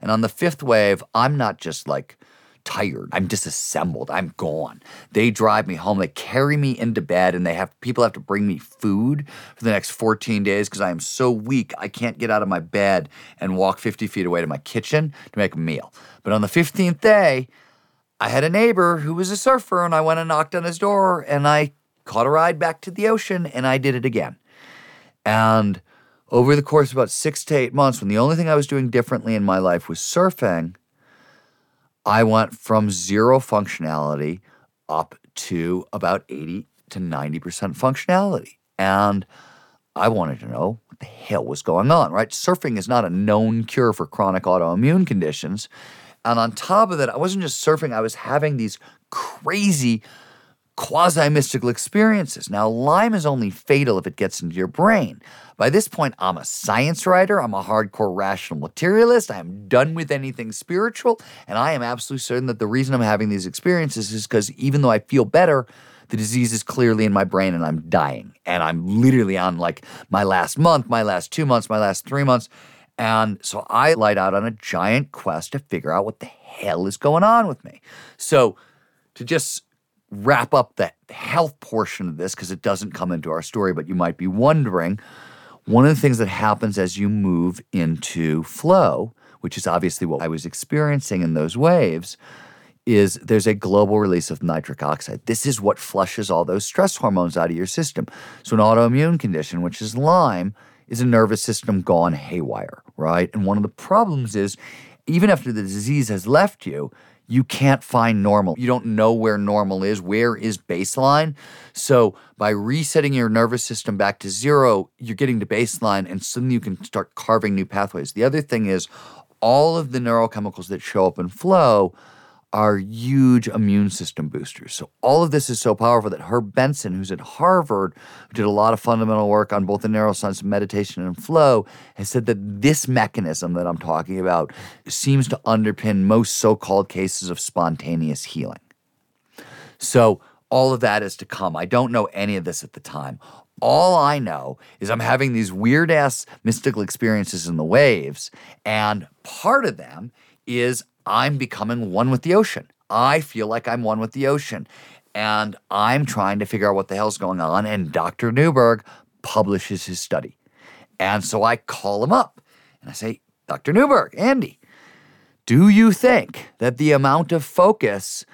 And on the fifth wave, I'm not just like tired. I'm disassembled. I'm gone. They drive me home. They carry me into bed and they have people have to bring me food for the next 14 days because I am so weak I can't get out of my bed and walk 50 feet away to my kitchen to make a meal. But on the 15th day, I had a neighbor who was a surfer and I went and knocked on his door and I caught a ride back to the ocean and I did it again. And over the course of about six to eight months, when the only thing I was doing differently in my life was surfing, I went from zero functionality up to about 80 to 90% functionality. And I wanted to know what the hell was going on, right? Surfing is not a known cure for chronic autoimmune conditions. And on top of that, I wasn't just surfing, I was having these crazy quasi mystical experiences. Now, Lyme is only fatal if it gets into your brain. By this point, I'm a science writer, I'm a hardcore rational materialist, I am done with anything spiritual, and I am absolutely certain that the reason I'm having these experiences is because even though I feel better, the disease is clearly in my brain and I'm dying. And I'm literally on like my last month, my last two months, my last three months. And so I light out on a giant quest to figure out what the hell is going on with me. So to just wrap up the health portion of this, because it doesn't come into our story, but you might be wondering one of the things that happens as you move into flow, which is obviously what I was experiencing in those waves, is there's a global release of nitric oxide. This is what flushes all those stress hormones out of your system. So, an autoimmune condition, which is Lyme, is a nervous system gone haywire, right? And one of the problems is even after the disease has left you, you can't find normal. You don't know where normal is. Where is baseline? So, by resetting your nervous system back to zero, you're getting to baseline and suddenly you can start carving new pathways. The other thing is, all of the neurochemicals that show up in flow are huge immune system boosters. So all of this is so powerful that Herb Benson, who's at Harvard, who did a lot of fundamental work on both the neuroscience of meditation and flow, has said that this mechanism that I'm talking about seems to underpin most so-called cases of spontaneous healing. So all of that is to come. I don't know any of this at the time. All I know is I'm having these weird ass mystical experiences in the waves, and part of them is I'm becoming one with the ocean. I feel like I'm one with the ocean. And I'm trying to figure out what the hell's going on. And Dr. Newberg publishes his study. And so I call him up and I say, Dr. Newberg, Andy, do you think that the amount of focus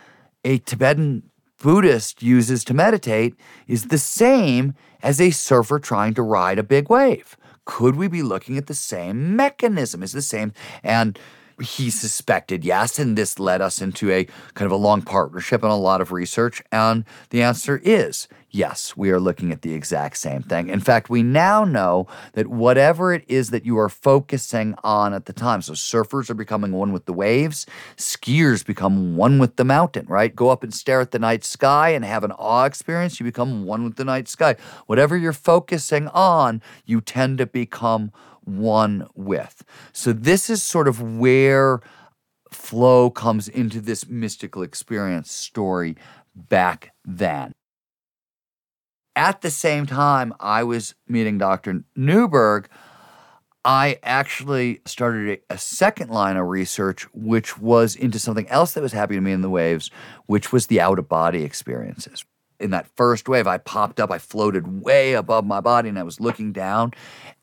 a Tibetan Buddhist uses to meditate is the same as a surfer trying to ride a big wave? Could we be looking at the same mechanism? Is the same? And he suspected yes, and this led us into a kind of a long partnership and a lot of research. And the answer is yes, we are looking at the exact same thing. In fact, we now know that whatever it is that you are focusing on at the time, so surfers are becoming one with the waves, skiers become one with the mountain, right? Go up and stare at the night sky and have an awe experience, you become one with the night sky. Whatever you're focusing on, you tend to become one with. So, this is sort of where flow comes into this mystical experience story back then. At the same time, I was meeting Dr. Newberg. I actually started a, second line of research, which was into something else that was happening to me in the waves, which was the out of body experiences in that first wave, I popped up, I floated way above my body and I was looking down.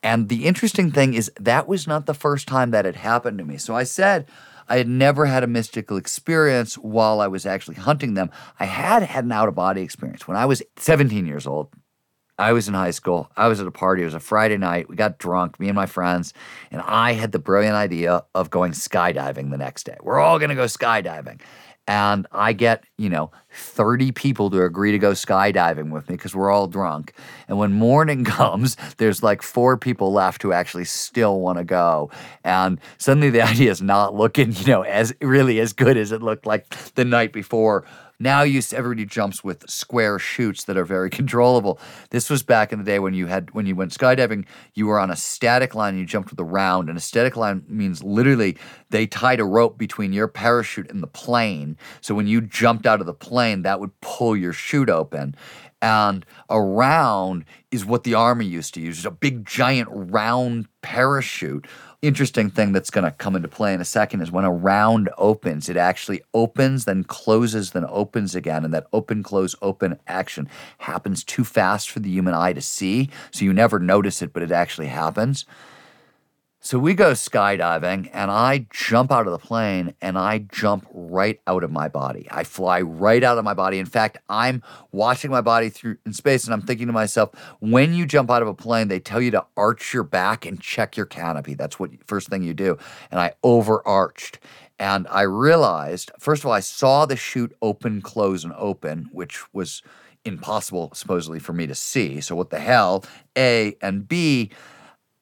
And the interesting thing is, that was not the first time that had happened to me. So I said, I had never had a mystical experience while I was actually hunting them. I had had an out of body experience. When I was 17 years old, I was in high school. I was at a party. It was a Friday night. We got drunk, me and my friends, and I had the brilliant idea of going skydiving the next day. We're all going to go skydiving and I get, you know, 30 people to agree to go skydiving with me because we're all drunk. And when morning comes, there's like four people left who actually still want to go. And suddenly the idea is not looking, you know, as really as good as it looked like the night before now you everybody jumps with square chutes that are very controllable. This was back in the day when you had when you went skydiving, you were on a static line and you jumped with a round. And a static line means literally they tied a rope between your parachute and the plane. So when you jumped out of the plane, that would pull your chute open. And a round is what the army used to use. It's a big giant round parachute interesting thing that's going to come into play in a second is when a round opens, it actually opens, then closes, then opens again. And that open, close, open action happens too fast for the human eye to see. So you never notice it, but it actually happens. So we go skydiving, and I jump out of the plane and I jump right out of my body. I fly right out of my body. In fact, I'm watching my body through in space, and I'm thinking to myself, when you jump out of a plane, they tell you to arch your back and check your canopy. That's what first thing you do. And I overarched. And I realized, first of all, I saw the chute open, close, and open, which was impossible, supposedly, for me to see. So, what the hell? A and B,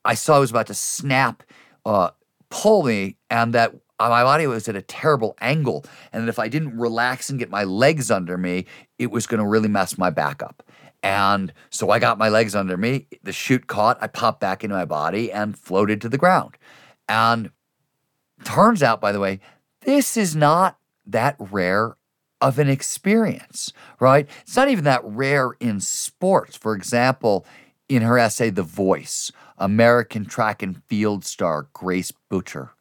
I saw it was about to snap, uh, pull me, and that my body was at a terrible angle. And that if I didn't relax and get my legs under me, it was going to really mess my back up. And so I got my legs under me. The chute caught. I popped back into my body and floated to the ground. And turns out, by the way, this is not that rare of an experience, right? It's not even that rare in sports. For example, in her essay, The Voice, American track and field star Grace Butcher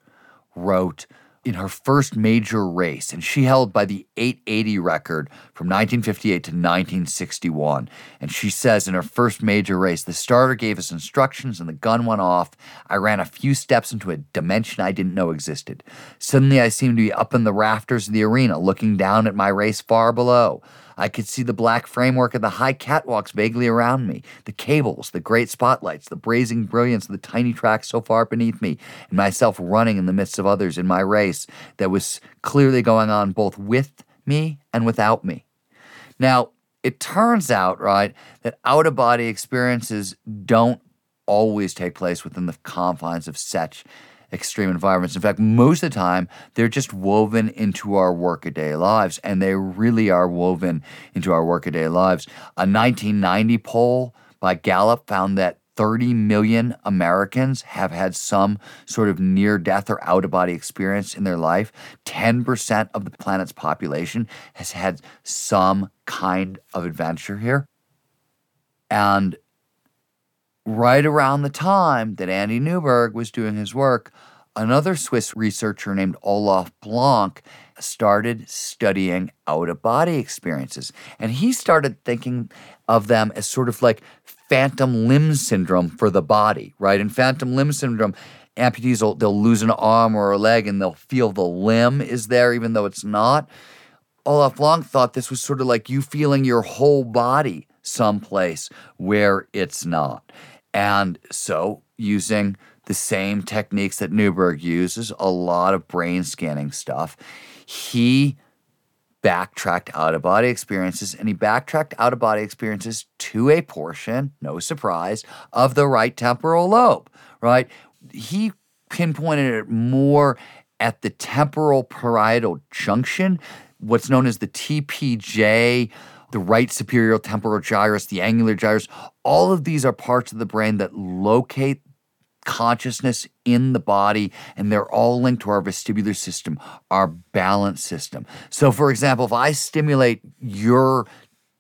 wrote in her first major race, and she held by the 880 record from 1958 to 1961. And she says in her first major race, the starter gave us instructions and the gun went off. I ran a few steps into a dimension I didn't know existed. Suddenly, I seemed to be up in the rafters of the arena, looking down at my race far below. I could see the black framework of the high catwalks vaguely around me, the cables, the great spotlights, the blazing brilliance of the tiny track so far beneath me, and myself running in the midst of others in my race that was clearly going on both with me and without me. Now, it turns out, right, that out of body experiences don't always take place within the confines of such extreme environments. In fact, most of the time, they're just woven into our workaday lives, and they really are woven into our workaday lives. A 1990 poll by Gallup found that 30 million Americans have had some sort of near death or out of body experience in their life. 10% of the planet's population has had some kind of adventure here. And right around the time that Andy Newberg was doing his work, another Swiss researcher named Olaf Blanke started studying out of body experiences. And he started thinking of them as sort of like phantom limb syndrome for the body, right? In phantom limb syndrome, amputees will they'll lose an arm or a leg and they'll feel the limb is there even though it's not. Olaf Blanke thought this was sort of like you feeling your whole body someplace where it's not. And so, using the same techniques that Newberg uses, a lot of brain scanning stuff, he backtracked out of body experiences and he backtracked out of body experiences to a portion, no surprise, of the right temporal lobe, right? He pinpointed it more at the temporal parietal junction, what's known as the TPJ, the right superior temporal gyrus, the angular gyrus. All of these are parts of the brain that locate consciousness in the body, and they're all linked to our vestibular system, our balance system. So, for example, if I stimulate your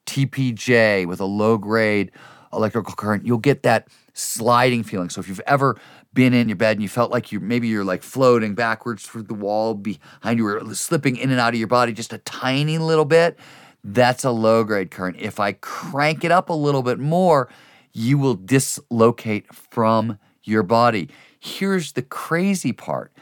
TPJ with a low grade electrical current, you'll get that sliding feeling. So, if you've ever been in your bed and you felt like you maybe you're like floating backwards through the wall behind you or slipping in and out of your body just a tiny little bit, that's a low grade current. If I crank it up a little bit more, you will dislocate from your body. Here's the crazy part.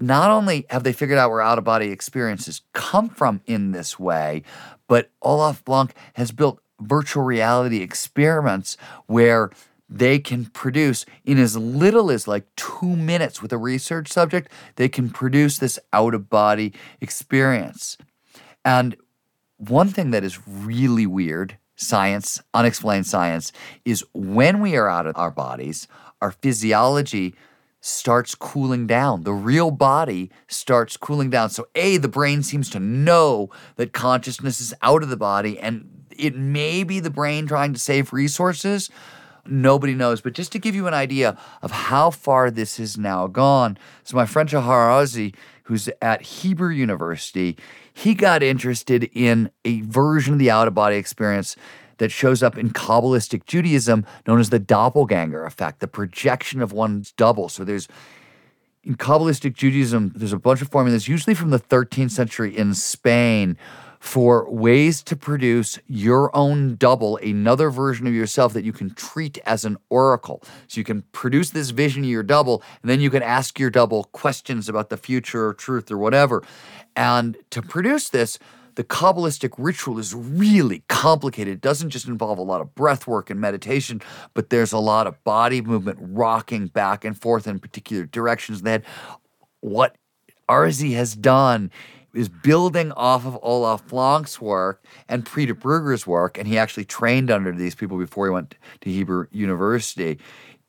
Not only have they figured out where out of body experiences come from in this way, but Olaf Blanke has built virtual reality experiments where they can produce in as little as like two minutes with a research subject, they can produce this out of body experience. And one thing that is really weird, science, unexplained science, is when we are out of our bodies, our physiology starts cooling down. The real body starts cooling down. So, A, the brain seems to know that consciousness is out of the body, and it may be the brain trying to save resources. Nobody knows. But just to give you an idea of how far this has now gone, so my friend Shahar Arzy, who's at Hebrew University, he got interested in a version of the out of body experience that shows up in Kabbalistic Judaism known as the doppelganger effect, the projection of one's double. So there's in Kabbalistic Judaism, there's a bunch of formulas, usually from the 13th century in Spain, for ways to produce your own double, another version of yourself that you can treat as an oracle. So you can produce this vision of your double, and then you can ask your double questions about the future or truth or whatever. And to produce this, the Kabbalistic ritual is really complicated. It doesn't just involve a lot of breath work and meditation, but there's a lot of body movement, rocking back and forth in particular directions. That what Arzy has done is building off of Olaf Blanke's work and Peter Brugger's work, and he actually trained under these people before he went to Hebrew University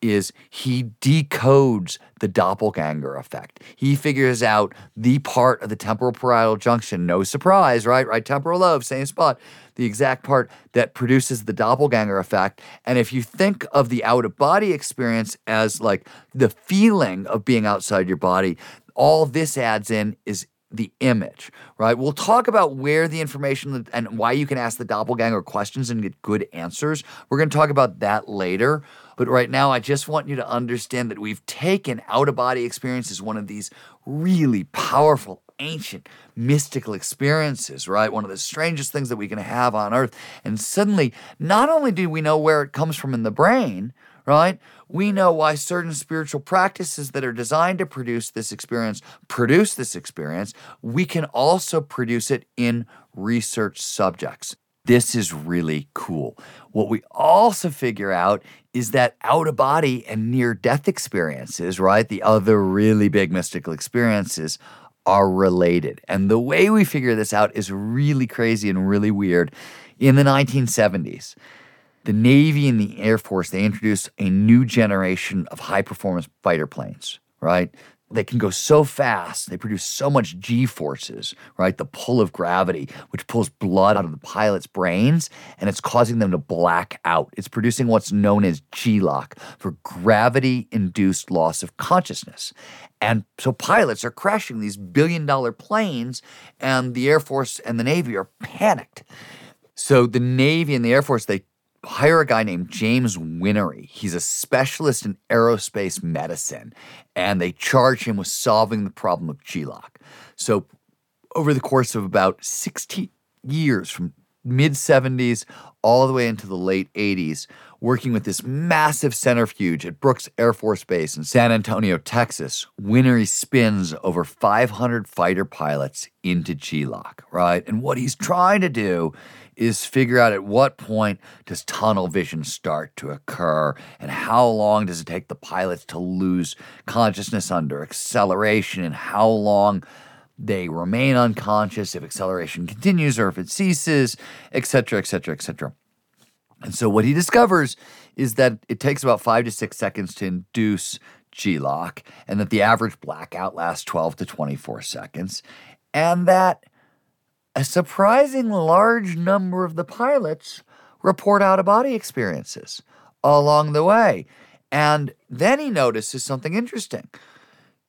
is he decodes the doppelganger effect. He figures out the part of the temporal parietal junction, no surprise, right? Right temporal lobe, same spot, the exact part that produces the doppelganger effect. And if you think of the out of body experience as like the feeling of being outside your body, all this adds in is the image, right? We'll talk about where the information and why you can ask the doppelganger questions and get good answers. We're going to talk about that later. But right now, I just want you to understand that we've taken out of body experience as one of these really powerful, ancient, mystical experiences, right? One of the strangest things that we can have on earth. And suddenly, not only do we know where it comes from in the brain, right? We know why certain spiritual practices that are designed to produce this experience produce this experience. We can also produce it in research subjects. This is really cool. What we also figure out is that out of body and near death experiences, right? The other really big mystical experiences are related. And the way we figure this out is really crazy and really weird. In the 1970s, the Navy and the Air Force, they introduced a new generation of high performance fighter planes, right? They can go so fast, they produce so much g forces, right? The pull of gravity, which pulls blood out of the pilot's brains and it's causing them to black out. It's producing what's known as G lock for gravity induced loss of consciousness. And so pilots are crashing these billion dollar planes, and the Air Force and the Navy are panicked. So the Navy and the Air Force, they hire a guy named James Whinnery. He's a specialist in aerospace medicine, and they charge him with solving the problem of G-lock. So over the course of about 60 years from mid 70s all the way into the late 80s, working with this massive centrifuge at Brooks Air Force Base in San Antonio, Texas. Whinnery spins over 500 fighter pilots into G lock, right? And what he's trying to do is figure out at what point does tunnel vision start to occur and how long does it take the pilots to lose consciousness under acceleration and how long they remain unconscious if acceleration continues or if it ceases, etc., etc., etc. And so what he discovers is that it takes about five to six seconds to induce G lock, and that the average blackout lasts 12 to 24 seconds, and that a surprising large number of the pilots report out of body experiences along the way. And then he notices something interesting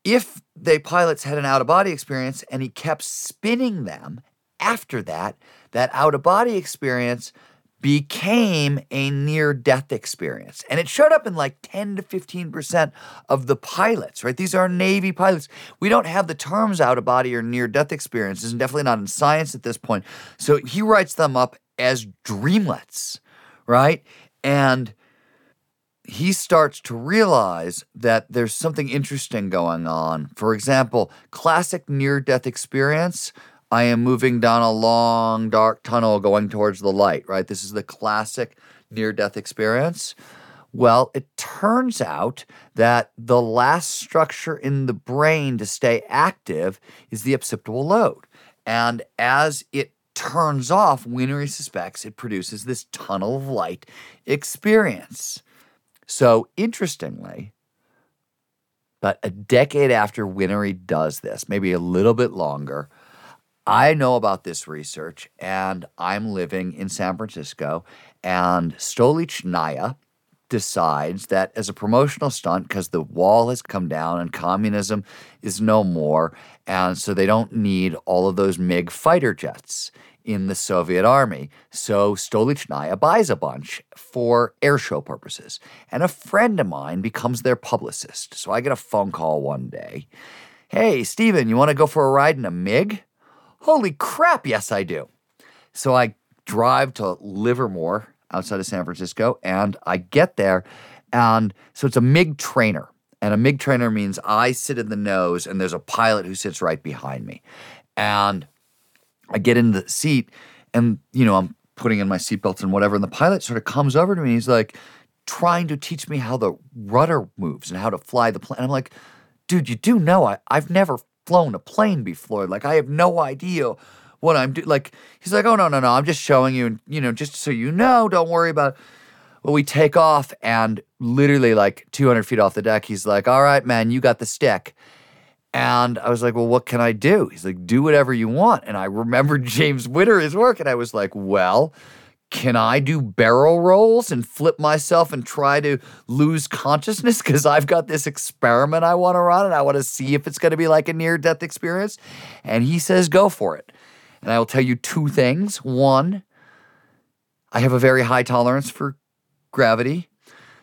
if the pilots had an out of body experience and he kept spinning them after that, that out of body experience became a near death experience. And it showed up in like 10 to 15% of the pilots, right? These are Navy pilots. We don't have the terms out of body or near death experiences, and definitely not in science at this point. So he writes them up as dreamlets, right? And he starts to realize that there's something interesting going on. For example, classic near death experience. I am moving down a long, dark tunnel going towards the light, right? This is the classic near death experience. Well, it turns out that the last structure in the brain to stay active is the occipital lobe. And as it turns off, Whinnery suspects it produces this tunnel of light experience. So, interestingly, but a decade after Whinnery does this, maybe a little bit longer, I know about this research and I'm living in San Francisco. And Stolichnaya decides that as a promotional stunt, because the wall has come down and communism is no more, and so they don't need all of those MiG fighter jets in the Soviet army. So Stolichnaya buys a bunch for airshow purposes. And a friend of mine becomes their publicist. So I get a phone call one day. Hey, Steven, you want to go for a ride in a MiG? Holy crap, yes, I do. So I drive to Livermore outside of San Francisco and I get there. And so it's a MiG trainer. And a MiG trainer means I sit in the nose and there's a pilot who sits right behind me. And I get in the seat and, you know, I'm putting in my seatbelts and whatever. And the pilot sort of comes over to me. he's like trying to teach me how the rudder moves and how to fly the plane. I'm like, dude, you do know I, I've never flown a plane before. Like, I have no idea what I'm doing. Like, he's like, oh, no, no, no. I'm just showing you. You know, just so you know, don't worry about it. Well, we take off and literally like 200 feet off the deck, he's like, all right, man, you got the stick. And I was like, well, what can I do? He's like, do whatever you want. And I remembered James Whinnery's work. And I was like, well, can I do barrel rolls and flip myself and try to lose consciousness? Because I've got this experiment I want to run and I want to see if it's going to be like a near death experience. And he says, go for it. And I will tell you two things. One, I have a very high tolerance for gravity.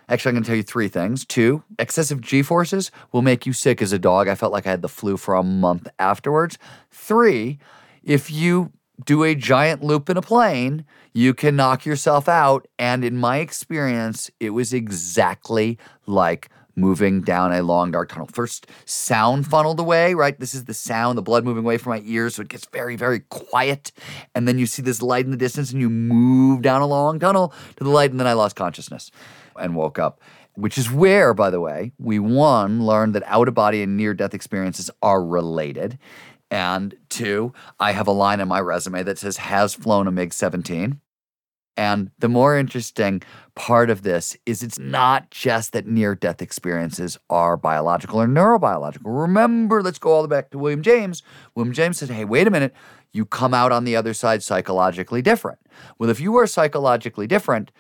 Actually, I'm going to tell you three things. Two, excessive G forces will make you sick as a dog. I felt like I had the flu for a month afterwards. Three, if you do a giant loop in a plane, you can knock yourself out. And in my experience, it was exactly like moving down a long dark tunnel. First, sound funneled away, right? This is the sound, the blood moving away from my ears. So it gets very, very quiet. And then you see this light in the distance and you move down a long tunnel to the light. And then I lost consciousness and woke up. Which is where, by the way, we one learned that out of body and near death experiences are related. And two, I have a line in my resume that says has flown a MiG 17. And the more interesting part of this is it's not just that near death experiences are biological or neurobiological. Remember, let's go all the way back to William James. William James said, hey, wait a minute, you come out on the other side psychologically different. Well, if you are psychologically different,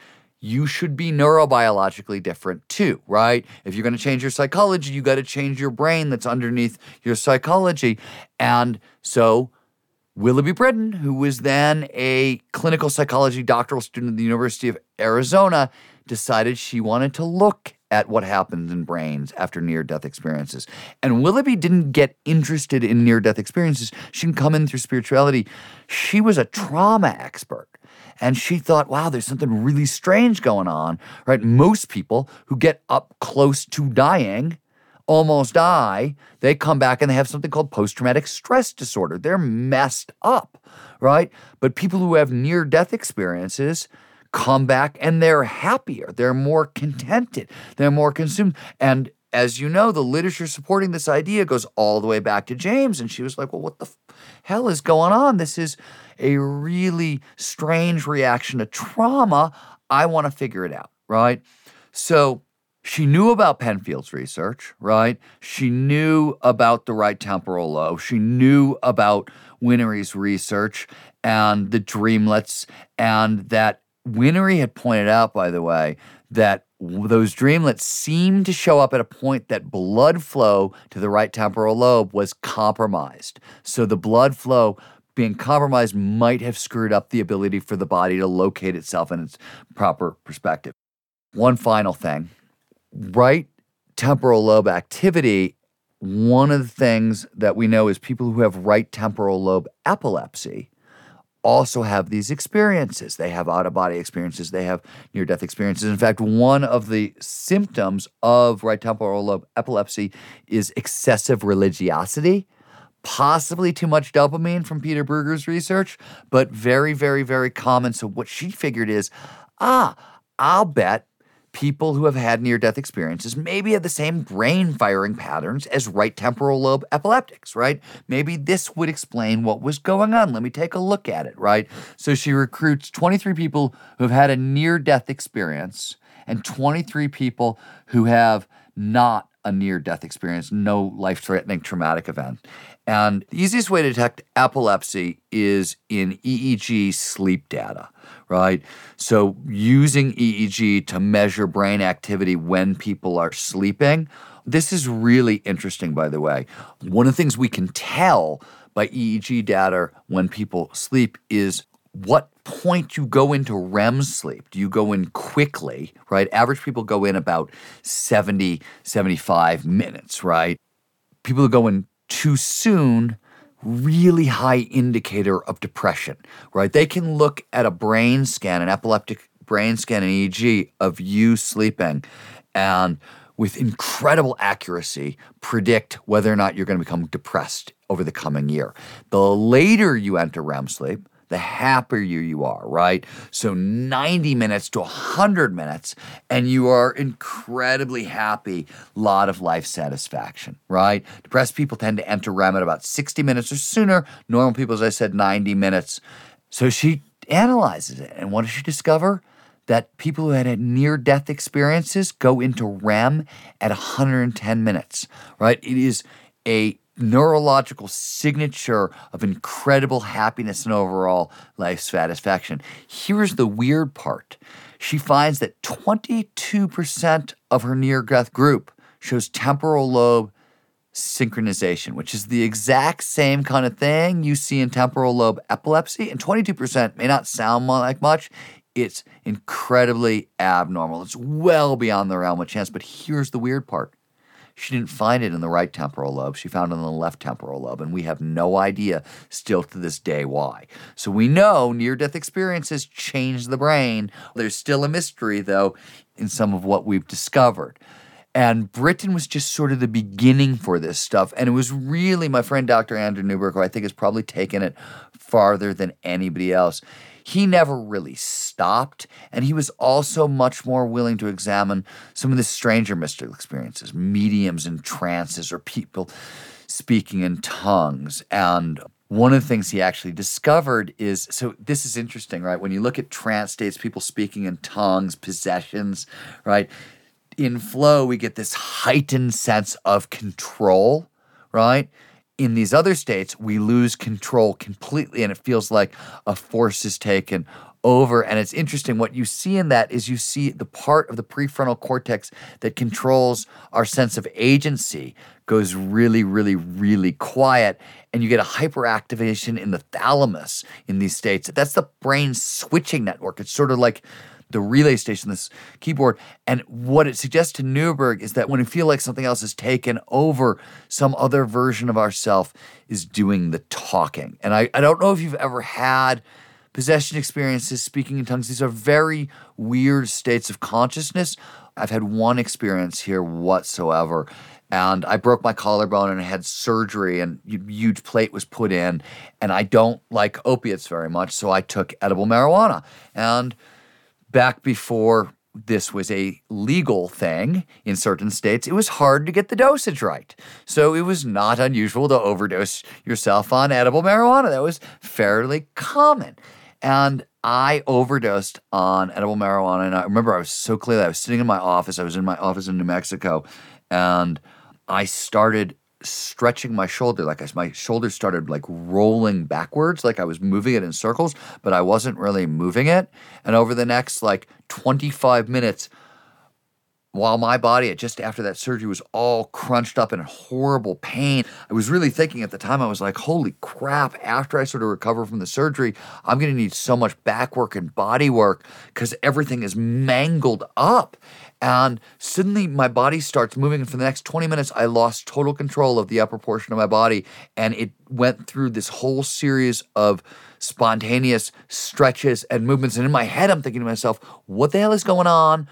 you should be neurobiologically different too, right? If you're going to change your psychology, you got to change your brain that's underneath your psychology. And so Willoughby Britton, who was then a clinical psychology doctoral student at the University of Arizona, decided she wanted to look at what happens in brains after near death experiences. And Willoughby didn't get interested in near death experiences. She didn't come in through spirituality. She was a trauma expert. And she thought, wow, there's something really strange going on, right? Most people who get up close to dying almost die, they come back and they have something called post traumatic stress disorder. They're messed up, right? But people who have near death experiences come back and they're happier, they're more contented, they're more consumed. And as you know, the literature supporting this idea goes all the way back to James. And she was like, well, what the f- hell is going on? This is a really strange reaction to trauma. I want to figure it out, right? So she knew about Penfield's research, right? She knew about the right temporal lobe. She knew about Whinnery's research and the dreamlets, and that Whinnery had pointed out, by the way, that those dreamlets seemed to show up at a point that blood flow to the right temporal lobe was compromised. So the blood flow being compromised might have screwed up the ability for the body to locate itself in its proper perspective. One final thing right temporal lobe activity, one of the things that we know is people who have right temporal lobe epilepsy also have these experiences. They have out of body experiences, they have near death experiences. In fact, one of the symptoms of right temporal lobe epilepsy is excessive religiosity. Possibly too much dopamine from Peter Brugger's research, but very, very, very common. So, what she figured is ah, I'll bet people who have had near death experiences maybe have the same brain firing patterns as right temporal lobe epileptics, right? Maybe this would explain what was going on. Let me take a look at it, right? So she recruits 23 people who have had a near death experience and 23 people who have not a near death experience, no life threatening traumatic event. And the easiest way to detect epilepsy is in EEG sleep data right? So, using EEG to measure brain activity when people are sleeping, this is really interesting, by the way. One of the things we can tell by EEG data when people sleep is what point you go into REM sleep. Do you go in quickly, right? Average people go in about 70, 75 minutes, right? People who go in too soon really high indicator of depression, right? They can look at a brain scan, an epileptic brain scan, an EEG of you sleeping, and with incredible accuracy predict whether or not you're going to become depressed over the coming year. The later you enter REM sleep, the happier you are, right? So 90 minutes to 100 minutes, and you are incredibly happy, lot of life satisfaction, right? Depressed people tend to enter REM at about 60 minutes or sooner. Normal people, as I said, 90 minutes. So she analyzes it, and what does she discover? That people who had near death experiences go into REM at 110 minutes, right? It is a neurological signature of incredible happiness and overall life satisfaction. Here's the weird part she finds that 22% of her near death group shows temporal lobe synchronization, which is the exact same kind of thing you see in temporal lobe epilepsy. And 22% may not sound like much. It's incredibly abnormal. It's well beyond the realm of chance. But here's the weird part she didn't find it in the right temporal lobe. She found it in the left temporal lobe, and we have no idea still to this day why. So we know near death experiences change the brain. There's still a mystery, though, in some of what we've discovered. And Britton was just sort of the beginning for this stuff. And it was really my friend Dr. Andrew Newberg, who I think has probably taken it farther than anybody else he never really stopped. And he was also much more willing to examine some of the stranger mystical experiences, mediums and trances, or people speaking in tongues. And one of the things he actually discovered is so this is interesting, right? When you look at trance states, people speaking in tongues, possessions, right? In flow, we get this heightened sense of control, right? In these other states, we lose control completely and it feels like a force is taken over. And it's interesting. What you see in that is you see the part of the prefrontal cortex that controls our sense of agency goes really, really, really quiet. And you get a hyperactivation in the thalamus in these states. That's the brain switching network. It's sort of like the relay station, this keyboard. And what it suggests to Newberg is that when we feel like something else has taken over, some other version of ourself is doing the talking. And I, I don't know if you've ever had possession experiences, speaking in tongues. These are very weird states of consciousness. I've had one experience here whatsoever and I broke my collarbone and I had surgery and a huge plate was put in and I don't like opiates very much so I took edible marijuana and back before this was a legal thing in certain states, it was hard to get the dosage right. So it was not unusual to overdose yourself on edible marijuana. That was fairly common. And I overdosed on edible marijuana. And I remember I was so clear I was sitting in my office. I was in my office in New Mexico and I started stretching my shoulder like I, my shoulder started like rolling backwards like I was moving it in circles but I wasn't really moving it. And over the next like 25 minutes while my body just after that surgery was all crunched up in horrible pain i was really thinking at the time i was like holy crap after i sort of recover from the surgery i'm going to need so much back work and body work because everything is mangled up and suddenly my body starts moving and for the next 20 minutes i lost total control of the upper portion of my body and it went through this whole series of spontaneous stretches and movements and in my head i'm thinking to myself what the hell is going on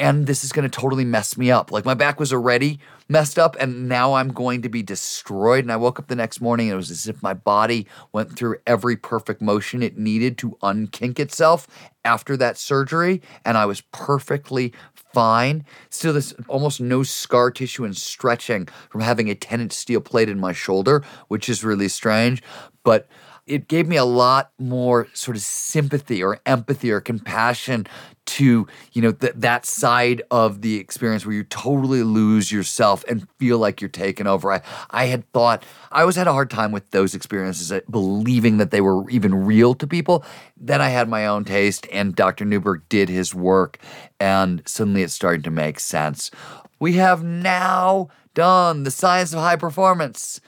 and this is going to totally mess me up. Like my back was already messed up, and now I'm going to be destroyed. And I woke up the next morning, and it was as if my body went through every perfect motion it needed to unkink itself after that surgery, and I was perfectly fine. Still, this almost no scar tissue and stretching from having a 10 inch steel plate in my shoulder, which is really strange. But it gave me a lot more sort of sympathy or empathy or compassion to you know th- that side of the experience where you totally lose yourself and feel like you're taken over i i had thought i always had a hard time with those experiences uh, believing that they were even real to people then i had my own taste and dr newberg did his work and suddenly it started to make sense we have now done the science of high performance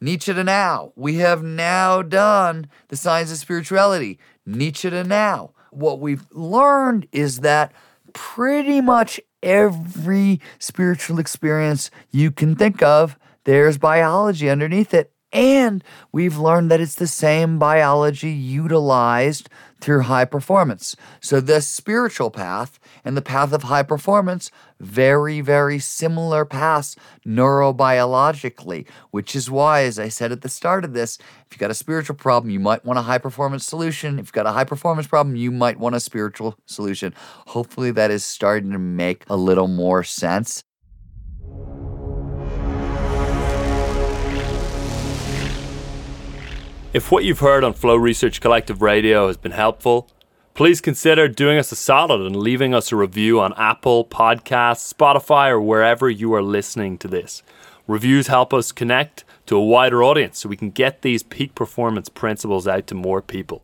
Nietzsche to now. We have now done the science of spirituality. Nietzsche to now. What we've learned is that pretty much every spiritual experience you can think of, there's biology underneath it. And we've learned that it's the same biology utilized through high performance. So, the spiritual path and the path of high performance, very, very similar paths neurobiologically, which is why, as I said at the start of this, if you've got a spiritual problem, you might want a high performance solution. If you've got a high performance problem, you might want a spiritual solution. Hopefully, that is starting to make a little more sense. If what you've heard on Flow Research Collective Radio has been helpful, please consider doing us a solid and leaving us a review on Apple, Podcasts, Spotify, or wherever you are listening to this. Reviews help us connect to a wider audience so we can get these peak performance principles out to more people.